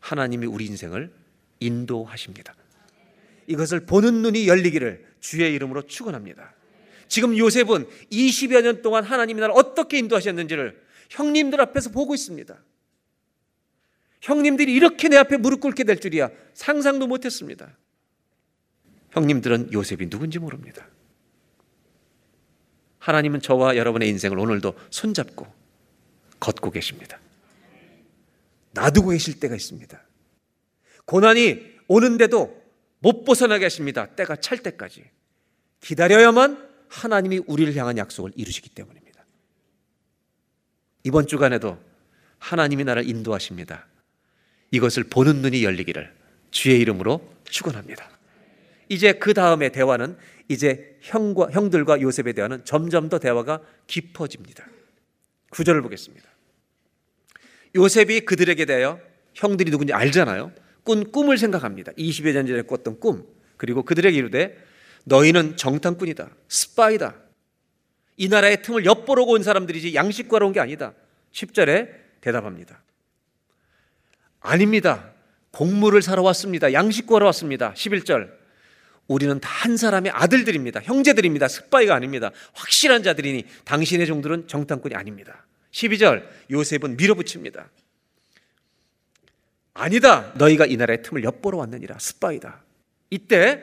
하나님이 우리 인생을 인도하십니다. 이것을 보는 눈이 열리기를 주의 이름으로 축원합니다. 지금 요셉은 20여 년 동안 하나님이 나를 어떻게 인도하셨는지를 형님들 앞에서 보고 있습니다. 형님들이 이렇게 내 앞에 무릎 꿇게 될 줄이야 상상도 못했습니다. 형님들은 요셉이 누군지 모릅니다. 하나님은 저와 여러분의 인생을 오늘도 손잡고 걷고 계십니다. 놔두고 계실 때가 있습니다. 고난이 오는데도 못 벗어나게 하십니다. 때가 찰 때까지. 기다려야만 하나님이 우리를 향한 약속을 이루시기 때문입니다. 이번 주간에도 하나님이 나를 인도하십니다. 이것을 보는 눈이 열리기를 주의 이름으로 축원합니다. 이제 그 다음에 대화는 이제 형과 형들과 요셉에 대한 점점 더 대화가 깊어집니다. 구절을 보겠습니다. 요셉이 그들에게 대하여 형들이 누군지 알잖아요. 꾼 꿈을 생각합니다. 20여 년 전에 꿨던 꿈. 그리고 그들에게 이르되 너희는 정탐꾼이다. 스파이다. 이 나라의 틈을 엿보러 온 사람들이지 양식 구하러 온 게 아니다. 10절에 대답합니다. 아닙니다. 곡물을 사러 왔습니다. 양식 구하러 왔습니다. 11절. 우리는 다 한 사람의 아들들입니다. 형제들입니다. 스파이가 아닙니다. 확실한 자들이니 당신의 종들은 정탐꾼이 아닙니다. 12절 요셉은 밀어붙입니다. 아니다. 너희가 이 나라의 틈을 엿보러 왔느니라. 스파이다. 이때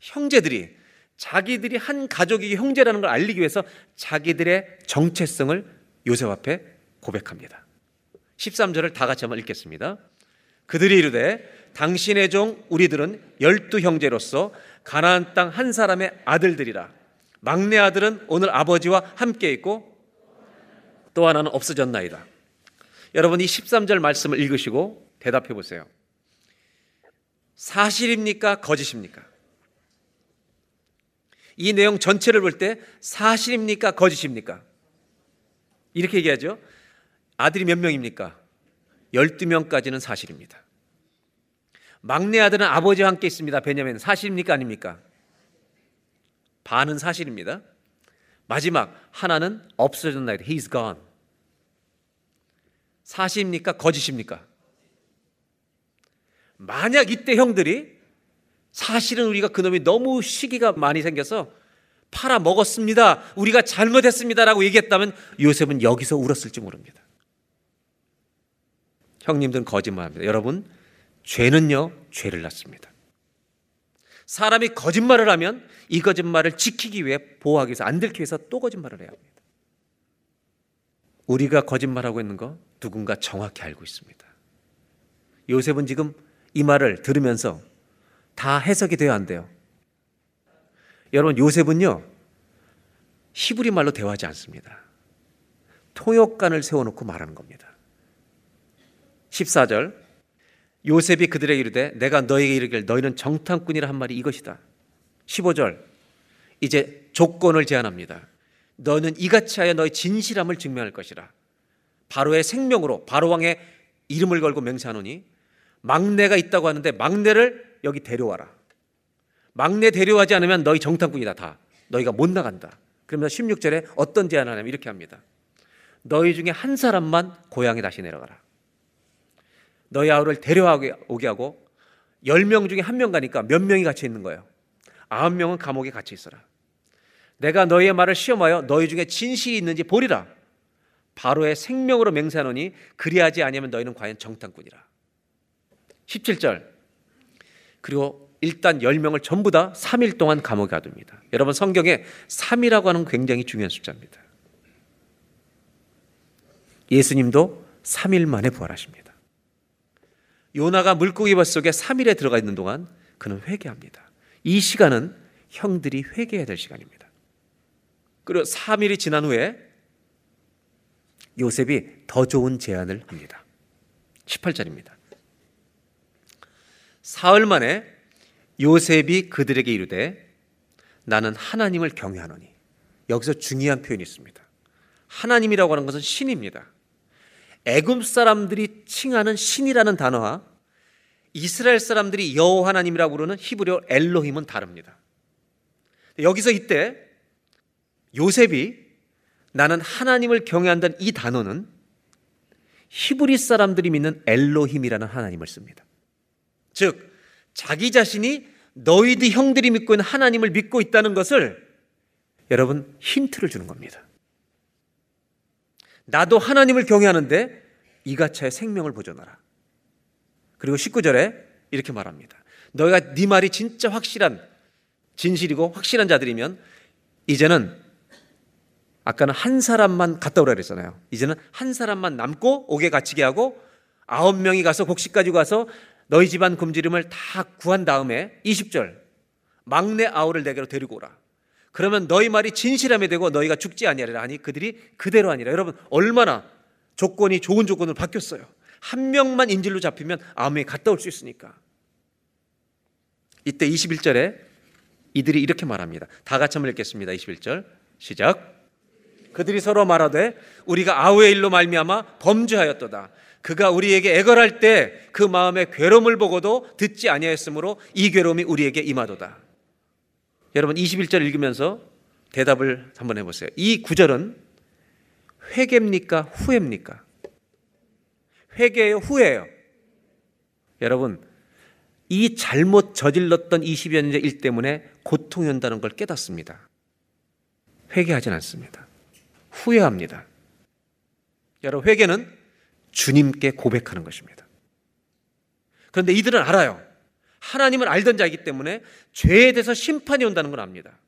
형제들이 자기들이 한 가족이 형제라는 걸 알리기 위해서 자기들의 정체성을 요셉 앞에 고백합니다. 13절을 다 같이 한번 읽겠습니다. 그들이 이르되 당신의 종 우리들은 열두 형제로서 가나안 땅 한 사람의 아들들이라 막내 아들은 오늘 아버지와 함께 있고 또 하나는 없어졌나이다. 여러분 이 13절 말씀을 읽으시고 대답해 보세요. 사실입니까? 거짓입니까? 이 내용 전체를 볼 때 사실입니까? 거짓입니까? 이렇게 얘기하죠. 아들이 몇 명입니까? 12명까지는 사실입니다. 막내 아들은 아버지와 함께 있습니다. 베냐민 사실입니까? 아닙니까? 반은 사실입니다. 마지막 하나는 없어졌나요? He's gone. 사실입니까? 거짓입니까? 만약 이때 형들이 사실은 우리가 그놈이 너무 시기가 많이 생겨서 팔아 먹었습니다. 우리가 잘못했습니다라고 얘기했다면 요셉은 여기서 울었을지 모릅니다. 형님들은 거짓말합니다. 여러분, 죄는요, 죄를 낳습니다. 사람이 거짓말을 하면 이 거짓말을 지키기 위해 보호하기 위해서 안 들키기 위해서 또 거짓말을 해야 합니다. 우리가 거짓말하고 있는 거 누군가 정확히 알고 있습니다. 요셉은 지금 이 말을 들으면서 다 해석이 안 돼요. 여러분 요셉은요 히브리 말로 대화하지 않습니다. 통역관을 세워놓고 말하는 겁니다. 14절 요셉이 그들에게 이르되 내가 너에게 이르길 너희는 정탐꾼이라 한 말이 이것이다. 15절 이제 조건을 제안합니다. 너는 이같이 하여 너의 진실함을 증명할 것이라. 바로의 생명으로 바로 왕의 이름을 걸고 맹세하노니 막내가 있다고 하는데 막내를 여기 데려와라. 막내 데려가지 않으면 너희 정탐꾼이다 다. 너희가 못 나간다. 그러면서 16절에 어떤 제안을 하냐면 이렇게 합니다. 너희 중에 한 사람만 고향에 다시 내려가라. 너희 아우를 데려오게 하고 10명 중에 한 명 가니까 몇 명이 같이 있는 거예요. 아홉 명은 감옥에 같이 있어라. 내가 너희의 말을 시험하여 너희 중에 진실이 있는지 보리라. 바로의 생명으로 맹세하노니 그리하지 아니하면 너희는 과연 정탐꾼이라. 17절. 그리고 일단 10명을 전부 다 3일 동안 감옥에 가둡니다. 여러분 성경에 3이라고 하는 굉장히 중요한 숫자입니다. 예수님도 3일 만에 부활하십니다. 요나가 물고기 뱃 속에 3일에 들어가 있는 동안 그는 회개합니다. 이 시간은 형들이 회개해야 될 시간입니다. 그리고 3일이 지난 후에 요셉이 더 좋은 제안을 합니다. 18절입니다. 사흘 만에 요셉이 그들에게 이르되 나는 하나님을 경외하노니 여기서 중요한 표현이 있습니다. 하나님이라고 하는 것은 신입니다. 애굽 사람들이 칭하는 신이라는 단어와 이스라엘 사람들이 여호와 하나님이라고 부르는 히브리어 엘로힘은 다릅니다. 여기서 이때 요셉이 나는 하나님을 경외한다는 이 단어는 히브리 사람들이 믿는 엘로힘이라는 하나님을 씁니다. 즉 자기 자신이 너희들 형들이 믿고 있는 하나님을 믿고 있다는 것을 여러분 힌트를 주는 겁니다. 나도 하나님을 경외하는데 이가차의 생명을 보존하라. 그리고 19절에 이렇게 말합니다. 너희가 네 말이 진짜 확실한 진실이고 확실한 자들이면 이제는 아까는 한 사람만 갔다 오라 그랬잖아요. 이제는 한 사람만 남고 옥에 갇히게 하고 아홉 명이 가서 곡식 가지고 가서 너희 집안 굶주림을 다 구한 다음에 20절 막내 아우를 내게로 데리고 오라. 그러면 너희 말이 진실함이 되고 너희가 죽지 아니하리라 하니 그들이 그대로 아니라 여러분 얼마나 조건이 좋은 조건으로 바뀌었어요. 한 명만 인질로 잡히면 명이 갔다 올 수 있으니까. 이때 21절에 이들이 이렇게 말합니다. 다 같이 한번 읽겠습니다. 21절 시작. 그들이 서로 말하되 우리가 아우의 일로 말미암아 범죄하였도다. 그가 우리에게 애걸할 때 그 마음의 괴로움을 보고도 듣지 아니하였으므로 이 괴로움이 우리에게 임하도다. 여러분 21절 읽으면서 대답을 한번 해보세요. 이 구절은 회개입니까? 후회입니까? 회개예요? 후회예요? 여러분 이 잘못 저질렀던 20여 년의 일 때문에 고통이 온다는 걸 깨닫습니다. 회개하진 않습니다. 후회합니다. 여러분 회개는 주님께 고백하는 것입니다. 그런데 이들은 알아요. 하나님을 알던 자이기 때문에 죄에 대해서 심판이 온다는 걸 압니다.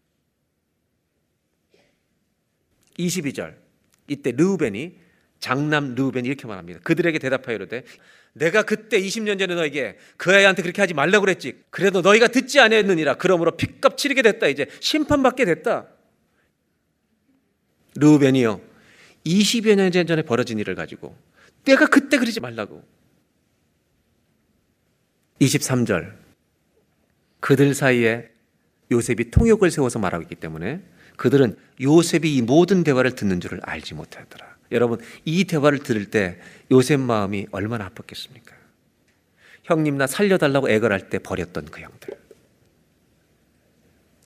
22절 이때 르우벤이 장남 르우벤이 이렇게 말합니다. 그들에게 대답하여 이르되 내가 그때 20년 전에 너에게 그 아이한테 그렇게 하지 말라고 그랬지. 그래도 너희가 듣지 아니했느니라. 그러므로 핏값 치르게 됐다. 이제 심판받게 됐다. 르우벤이요. 20여 년 전에 벌어진 일을 가지고 내가 그때 그러지 말라고. 23절. 그들 사이에 요셉이 통역을 세워서 말하고 있기 때문에 그들은 요셉이 이 모든 대화를 듣는 줄을 알지 못하더라. 여러분, 이 대화를 들을 때 요셉 마음이 얼마나 아팠겠습니까? 형님 나 살려달라고 애걸할 때 버렸던 그 형들.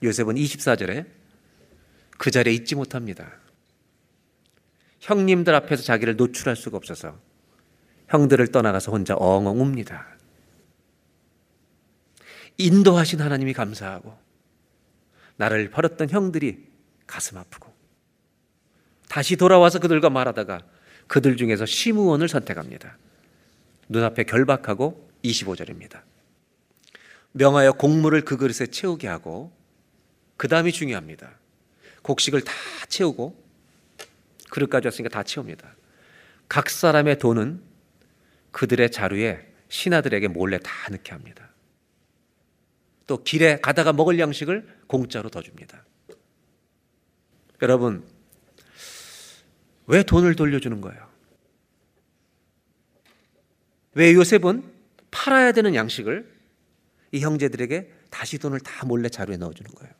요셉은 24절에 그 자리에 있지 못합니다. 형님들 앞에서 자기를 노출할 수가 없어서 형들을 떠나가서 혼자 엉엉 웁니다. 인도하신 하나님이 감사하고 나를 버렸던 형들이 가슴 아프고 다시 돌아와서 그들과 말하다가 그들 중에서 시무원을 선택합니다. 눈앞에 결박하고 25절입니다. 명하여 곡물을 그 그릇에 채우게 하고 그 다음이 중요합니다. 곡식을 다 채우고 그릇까지 왔으니까 다 채웁니다. 각 사람의 돈은 그들의 자루에 신하들에게 몰래 다 넣게 합니다. 또 길에 가다가 먹을 양식을 공짜로 더 줍니다. 여러분, 왜 돈을 돌려주는 거예요? 왜 요셉은 팔아야 되는 양식을 이 형제들에게 다시 돈을 다 몰래 자루에 넣어주는 거예요?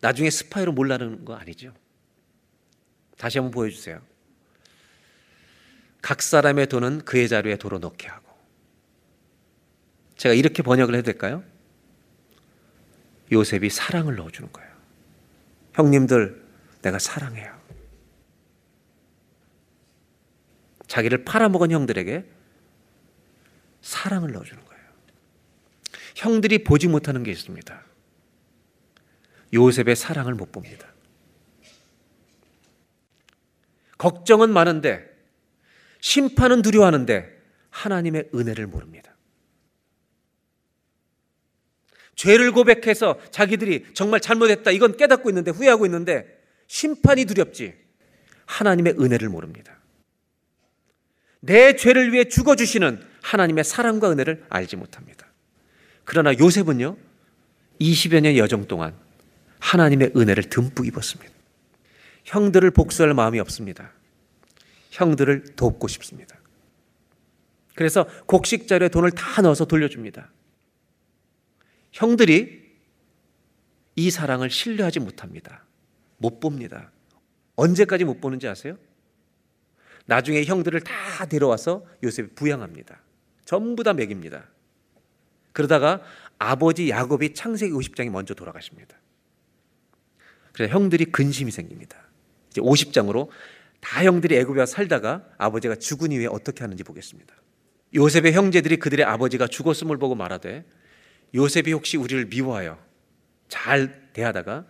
나중에 스파이로 몰라는 거 아니죠? 다시 한번 보여주세요. 각 사람의 돈은 그의 자루에 도로 넣게 하고 제가 이렇게 번역을 해도 될까요? 요셉이 사랑을 넣어주는 거예요. 형님들, 내가 사랑해요. 자기를 팔아먹은 형들에게 사랑을 넣어주는 거예요. 형들이 보지 못하는 게 있습니다. 요셉의 사랑을 못 봅니다. 걱정은 많은데, 심판은 두려워하는데, 하나님의 은혜를 모릅니다. 죄를 고백해서 자기들이 정말 잘못했다. 이건 깨닫고 있는데 후회하고 있는데 심판이 두렵지. 하나님의 은혜를 모릅니다. 내 죄를 위해 죽어주시는 하나님의 사랑과 은혜를 알지 못합니다. 그러나 요셉은요, 20여 년 여정 동안 하나님의 은혜를 듬뿍 입었습니다. 형들을 복수할 마음이 없습니다. 형들을 돕고 싶습니다. 그래서 곡식 자료에 돈을 다 넣어서 돌려줍니다. 형들이 이 사랑을 신뢰하지 못합니다. 못 봅니다. 언제까지 못 보는지 아세요? 나중에 형들을 다 데려와서 요셉이 부양합니다. 전부 다 먹입니다. 그러다가 아버지 야곱이 창세기 50장에 먼저 돌아가십니다. 그래서 형들이 근심이 생깁니다. 이제 50장으로 다 형들이 애굽에 와 살다가 아버지가 죽은 이후에 어떻게 하는지 보겠습니다. 요셉의 형제들이 그들의 아버지가 죽었음을 보고 말하되 요셉이 혹시 우리를 미워하여 잘 대하다가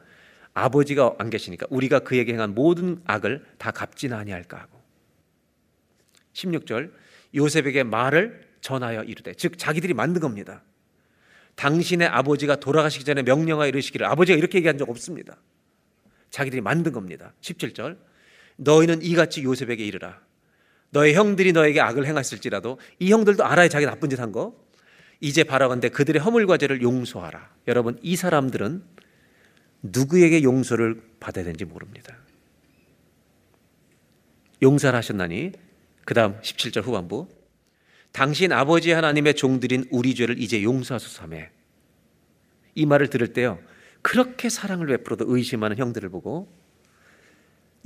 아버지가 안 계시니까 우리가 그에게 행한 모든 악을 다 갚지나 아니할까 하고 16절 요셉에게 말을 전하여 이르되 즉 자기들이 만든 겁니다. 당신의 아버지가 돌아가시기 전에 명령하여 이르시기를 아버지가 이렇게 얘기한 적 없습니다. 자기들이 만든 겁니다. 17절 너희는 이같이 요셉에게 이르라 너의 형들이 너에게 악을 행했을지라도 이 형들도 알아야 자기 나쁜 짓 한 거. 이제 바라건대 그들의 허물과 죄를 용서하라. 여러분 이 사람들은 누구에게 용서를 받아야 되는지 모릅니다. 용서를 하셨나니 그 다음 17절 후반부 당신 아버지 하나님의 종들인 우리 죄를 이제 용서하소서매. 이 말을 들을 때요. 그렇게 사랑을 베풀어도 의심하는 형들을 보고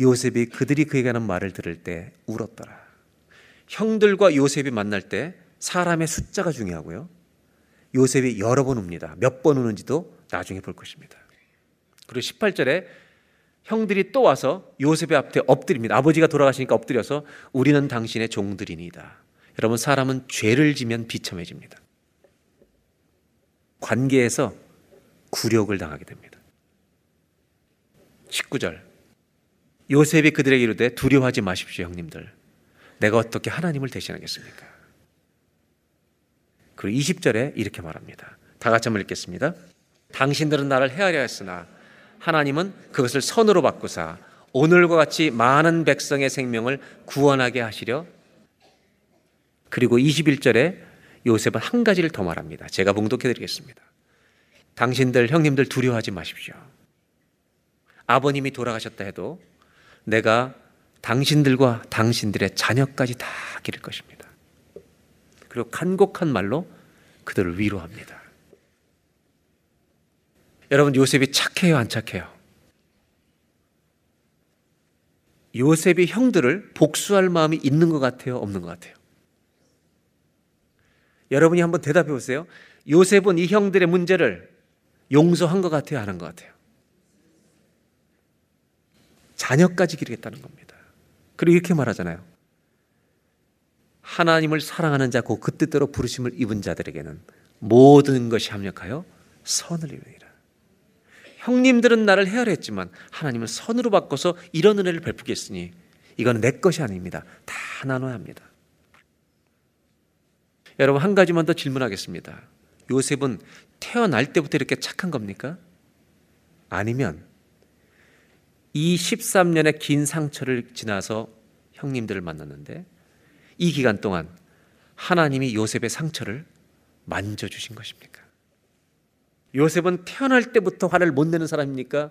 요셉이 그들이 그에게 하는 말을 들을 때 울었더라. 형들과 요셉이 만날 때 사람의 숫자가 중요하고요. 요셉이 여러 번 웁니다. 몇 번 우는지도 나중에 볼 것입니다. 그리고 18절에 형들이 또 와서 요셉의 앞에 엎드립니다. 아버지가 돌아가시니까 엎드려서 우리는 당신의 종들이니다. 여러분 사람은 죄를 지면 비참해집니다. 관계에서 굴욕을 당하게 됩니다. 19절 요셉이 그들에게 이르되 두려워하지 마십시오 형님들. 내가 어떻게 하나님을 대신하겠습니까? 그리고 20절에 이렇게 말합니다. 다 같이 한번 읽겠습니다. 당신들은 나를 헤아려 했으나 하나님은 그것을 선으로 바꾸사 오늘과 같이 많은 백성의 생명을 구원하게 하시려 그리고 21절에 요셉은 한 가지를 더 말합니다. 제가 봉독해 드리겠습니다. 당신들 형님들 두려워하지 마십시오. 아버님이 돌아가셨다 해도 내가 당신들과 당신들의 자녀까지 다 기를 것입니다. 그리고 간곡한 말로 그들을 위로합니다. 여러분 요셉이 착해요, 안 착해요? 요셉이 형들을 복수할 마음이 있는 것 같아요, 없는 것 같아요? 여러분이 한번 대답해 보세요. 요셉은 이 형들의 문제를 용서한 것 같아요, 안 한 것 같아요? 자녀까지 기르겠다는 겁니다. 그리고 이렇게 말하잖아요. 하나님을 사랑하는 자, 그 뜻대로 부르심을 입은 자들에게는 모든 것이 합력하여 선을 이루니라. 형님들은 나를 헤아려 했지만 하나님은 선으로 바꿔서 이런 은혜를 베푸겠으니 이건 내 것이 아닙니다. 다 나눠야 합니다. 여러분 한 가지만 더 질문하겠습니다. 요셉은 태어날 때부터 이렇게 착한 겁니까? 아니면 이 13년의 긴 상처를 지나서 형님들을 만났는데 이 기간 동안 하나님이 요셉의 상처를 만져주신 것입니까? 요셉은 태어날 때부터 화를 못 내는 사람입니까?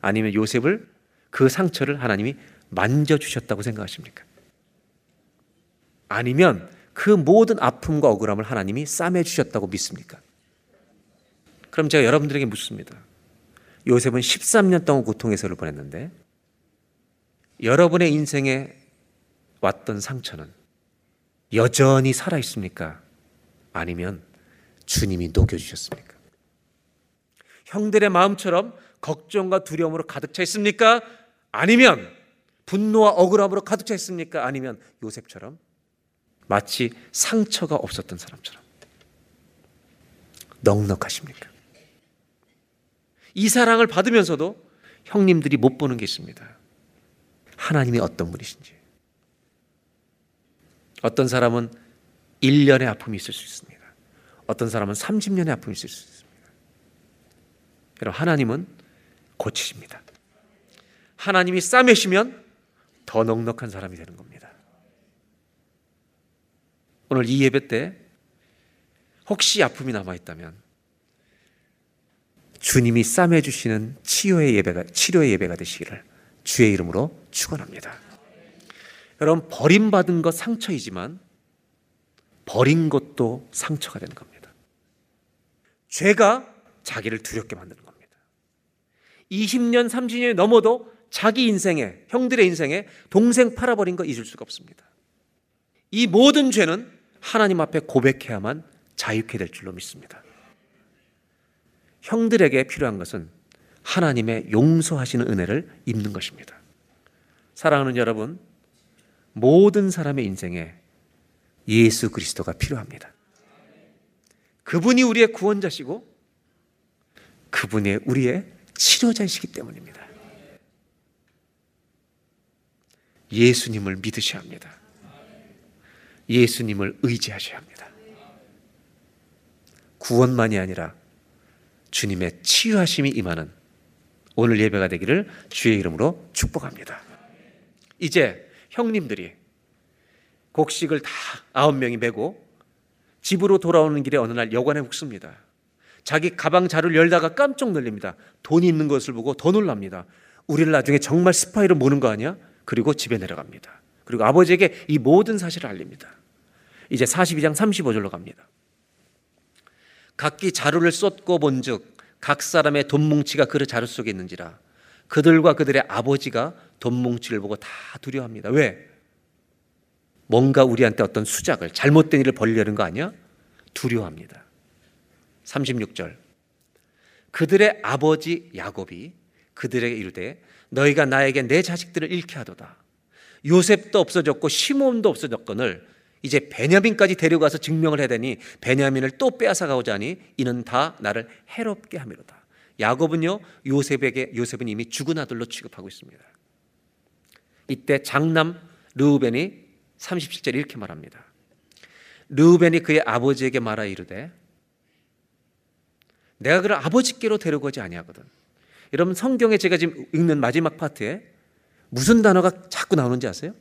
아니면 요셉을 그 상처를 하나님이 만져주셨다고 생각하십니까? 아니면 그 모든 아픔과 억울함을 하나님이 싸매주셨다고 믿습니까? 그럼 제가 여러분들에게 묻습니다. 요셉은 13년 동안 고통의 세월을 보냈는데 여러분의 인생에 왔던 상처는 여전히 살아 있습니까? 아니면 주님이 녹여주셨습니까? 형들의 마음처럼 걱정과 두려움으로 가득 차 있습니까? 아니면 분노와 억울함으로 가득 차 있습니까? 아니면 요셉처럼 마치 상처가 없었던 사람처럼 넉넉하십니까? 이 사랑을 받으면서도 형님들이 못 보는 게 있습니다. 하나님이 어떤 분이신지. 어떤 사람은 1년의 아픔이 있을 수 있습니다. 어떤 사람은 30년의 아픔이 있을 수 있습니다. 여러분, 하나님은 고치십니다. 하나님이 싸매시면 더 넉넉한 사람이 되는 겁니다. 오늘 이 예배 때 혹시 아픔이 남아있다면 주님이 싸매 주시는 치료의 예배가 치료의 예배가 되시기를 주의 이름으로 축원합니다. 여러분 버림받은 것 상처이지만 버린 것도 상처가 되는 겁니다. 죄가 자기를 두렵게 만드는. 20년, 30년이 넘어도 자기 인생에, 형들의 인생에 동생 팔아버린 거 잊을 수가 없습니다. 이 모든 죄는 하나님 앞에 고백해야만 자유케 될 줄로 믿습니다. 형들에게 필요한 것은 하나님의 용서하시는 은혜를 입는 것입니다. 사랑하는 여러분, 모든 사람의 인생에 예수 그리스도가 필요합니다. 그분이 우리의 구원자시고 그분이 우리의 치료자이시기 때문입니다. 예수님을 믿으셔야 합니다. 예수님을 의지하셔야 합니다. 구원만이 아니라 주님의 치유하심이 임하는 오늘 예배가 되기를 주의 이름으로 축복합니다. 이제 형님들이 곡식을 다 아홉 명이 메고 집으로 돌아오는 길에 어느 날 여관에 묵습니다. 자기 가방 자루를 열다가 깜짝 놀랍니다. 돈이 있는 것을 보고 더 놀랍니다. 우리를 나중에 정말 스파이로 모는 거 아니야? 그리고 집에 내려갑니다. 그리고 아버지에게 이 모든 사실을 알립니다. 이제 42장 35절로 갑니다. 각기 자루를 쏟고 본즉 각 사람의 돈뭉치가 그릇 자루 속에 있는지라 그들과 그들의 아버지가 돈뭉치를 보고 다 두려워합니다. 왜? 뭔가 우리한테 어떤 수작을 잘못된 일을 벌리려는 거 아니야? 두려워합니다. 36절. 그들의 아버지 야곱이 그들에게 이르되 너희가 나에게 내 자식들을 잃게 하도다. 요셉도 없어졌고 시몬도 없어졌거늘 이제 베냐민까지 데려가서 증명을 해야 되니 베냐민을 또 빼앗아 가고자 하니 이는 다 나를 해롭게 함이로다. 야곱은요 요셉에게 요셉은 이미 죽은 아들로 취급하고 있습니다. 이때 장남 르우벤이 37절에 이렇게 말합니다. 르우벤이 그의 아버지에게 말하 이르되 내가 그를 아버지께로 데려가지 아니하거든. 여러분 성경에 제가 지금 읽는 마지막 파트에 무슨 단어가 자꾸 나오는지 아세요?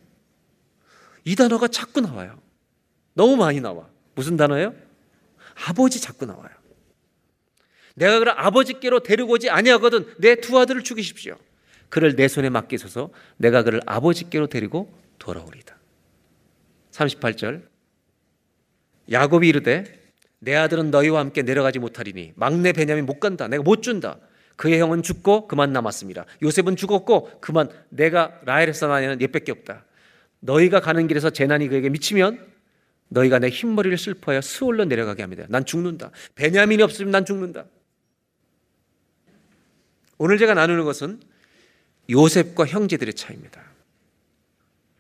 이 단어가 자꾸 나와요. 너무 많이 나와. 무슨 단어예요? 아버지 자꾸 나와요. 내가 그를 아버지께로 데리고 오지 아니하거든 내 두 아들을 죽이십시오. 그를 내 손에 맡기소서 내가 그를 아버지께로 데리고 돌아오리다. 38절 야곱이 이르되 내 아들은 너희와 함께 내려가지 못하리니 막내 베냐민 못 간다. 내가 못 준다. 그의 형은 죽고 그만 남았습니다. 요셉은 죽었고 그만 내가 라헬에서 나는 얘밖에 없다. 너희가 가는 길에서 재난이 그에게 미치면 너희가 내 흰머리를 슬퍼하여 스올로 내려가게 합니다. 난 죽는다. 베냐민이 없으면 난 죽는다. 오늘 제가 나누는 것은 요셉과 형제들의 차이입니다.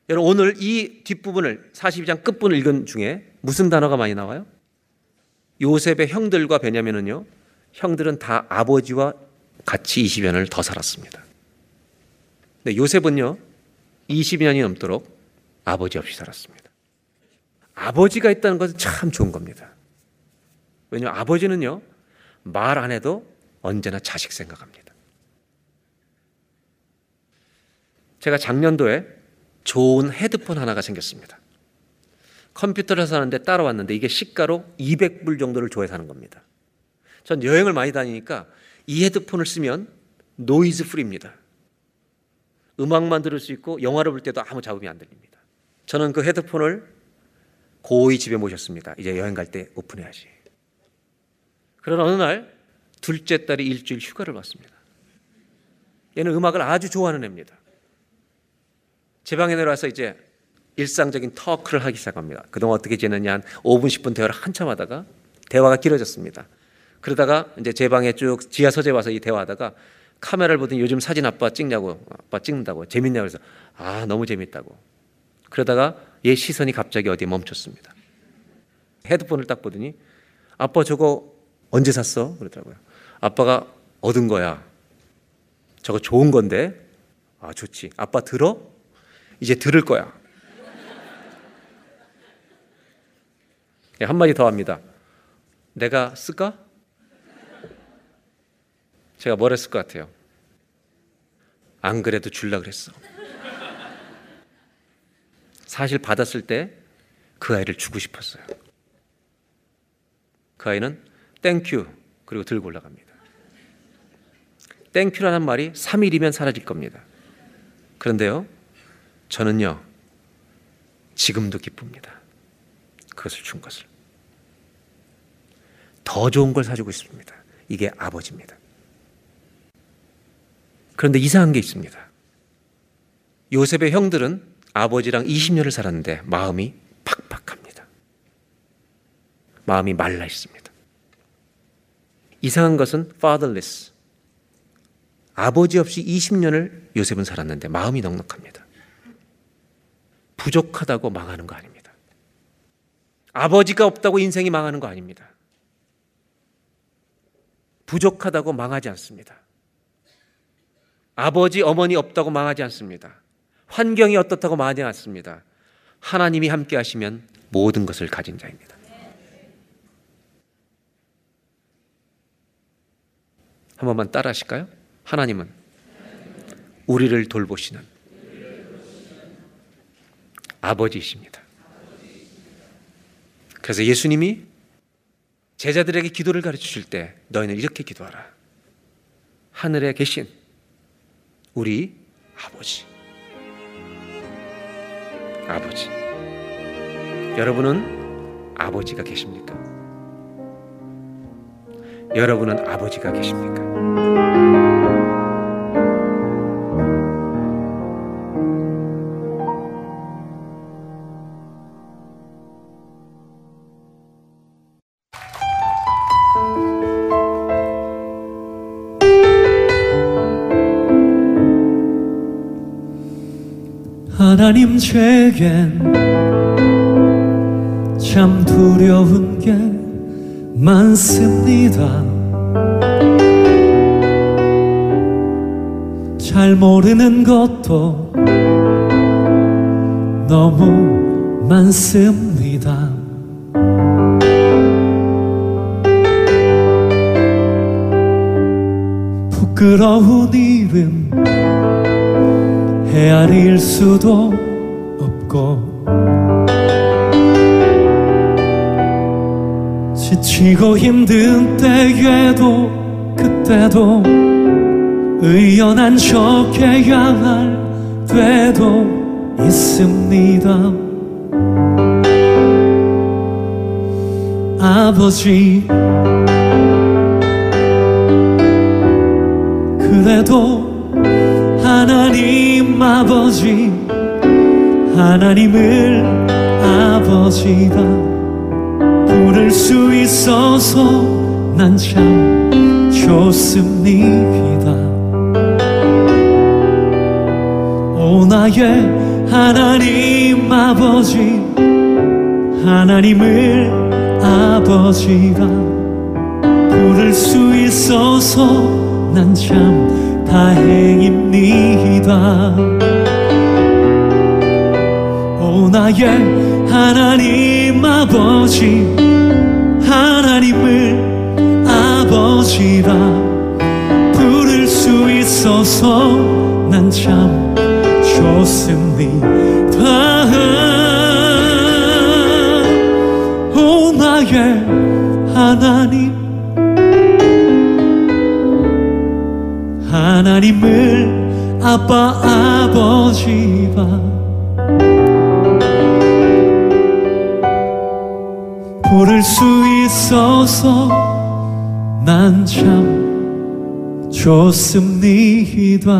여러분 오늘 이 뒷부분을 42장 끝부분을 읽은 중에 무슨 단어가 많이 나와요? 요셉의 형들과 베냐민은요. 형들은 다 아버지와 같이 20년을 더 살았습니다. 근데 요셉은요. 20년이 넘도록 아버지 없이 살았습니다. 아버지가 있다는 것은 참 좋은 겁니다. 왜냐하면 아버지는요. 말 안 해도 언제나 자식 생각합니다. 제가 작년도에 좋은 헤드폰 하나가 생겼습니다. 컴퓨터를 사는데 따라왔는데 이게 시가로 200불 정도를 줘야 사는 겁니다. 전 여행을 많이 다니니까 이 헤드폰을 쓰면 noise free입니다. 음악만 들을 수 있고 영화를 볼 때도 아무 잡음이 안 들립니다. 저는 그 헤드폰을 고이 집에 모셨습니다. 이제 여행 갈 때 오픈해야지. 그러나 어느 날 둘째 딸이 일주일 휴가를 왔습니다. 얘는 음악을 아주 좋아하는 애입니다. 제 방에 내려와서 이제 일상적인 터크를 하기 시작합니다. 그동안 어떻게 지냈냐 한 5분 10분 대화를 한참 하다가 대화가 길어졌습니다. 그러다가 이제 제 방에 쭉 지하 서재 와서 이 대화하다가 카메라를 보더니 요즘 사진 아빠 찍냐고 아빠 찍는다고 재밌냐고 그래서 아 너무 재밌다고 그러다가 얘 시선이 갑자기 어디에 멈췄습니다. 헤드폰을 딱 보더니 아빠 저거 언제 샀어? 그러더라고요. 아빠가 얻은 거야. 저거 좋은 건데. 아 좋지. 아빠 들어? 이제 들을 거야. 한마디 더 합니다. 내가 쓸까? 제가 뭘 했을 것 같아요? 안 그래도 줄라 그랬어. 사실 받았을 때 그 아이를 주고 싶었어요. 그 아이는 thank you 그리고 들고 올라갑니다. thank you라는 말이 3일이면 사라질 겁니다. 그런데요, 저는요, 지금도 기쁩니다. 그것을 준 것을. 더 좋은 걸 사주고 있습니다. 이게 아버지입니다. 그런데 이상한 게 있습니다. 요셉의 형들은 아버지랑 20년을 살았는데 마음이 팍팍합니다. 마음이 말라 있습니다. 이상한 것은 fatherless. 아버지 없이 20년을 요셉은 살았는데 마음이 넉넉합니다. 부족하다고 망하는 거 아닙니다. 아버지가 없다고 인생이 망하는 거 아닙니다. 부족하다고 망하지 않습니다. 아버지, 어머니 없다고 망하지 않습니다. 환경이 어떻다고 망하지 않습니다. 하나님이 함께 하시면 모든 것을 가진 자입니다. 한 번만 따라 하실까요? 하나님은 우리를 돌보시는 아버지이십니다. 그래서 예수님이 제자들에게 기도를 가르쳐 주실 때 너희는 이렇게 기도하라. 하늘에 계신 우리 아버지. 아버지. 여러분은 아버지가 계십니까? 여러분은 아버지가 계십니까? 제겐 참 두려운 게 많습니다. 잘 모르는 것도 너무 많습니다. 부끄러운 일은 헤아릴 수도 지치고 힘든 때에도 그때도 의연한 척해야 할 때도 있습니다. 아버지 그래도 하나님 아버지 하나님을 아버지라 부를 수 있어서 난 참 좋습니다. 오 나의 하나님 아버지 하나님을 아버지라. 부를 수 있어서 난 참 다행입니다. 오 나의 하나님 아버지 하나님을 아버지라 부를 수 있어서 난 참 좋습니다. 오 나의 하나님. 하나님을 아빠 아버지가 부를 수 있어서 난 참 좋습니다.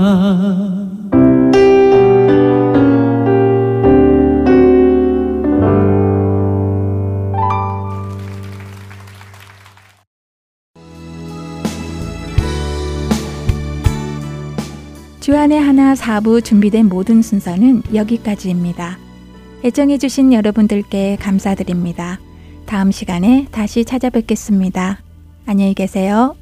주안의 하나 사부 준비된 모든 순서는 여기까지입니다. 애청해주신 여러분들께 감사드립니다. 다음 시간에 다시 찾아뵙겠습니다. 안녕히 계세요.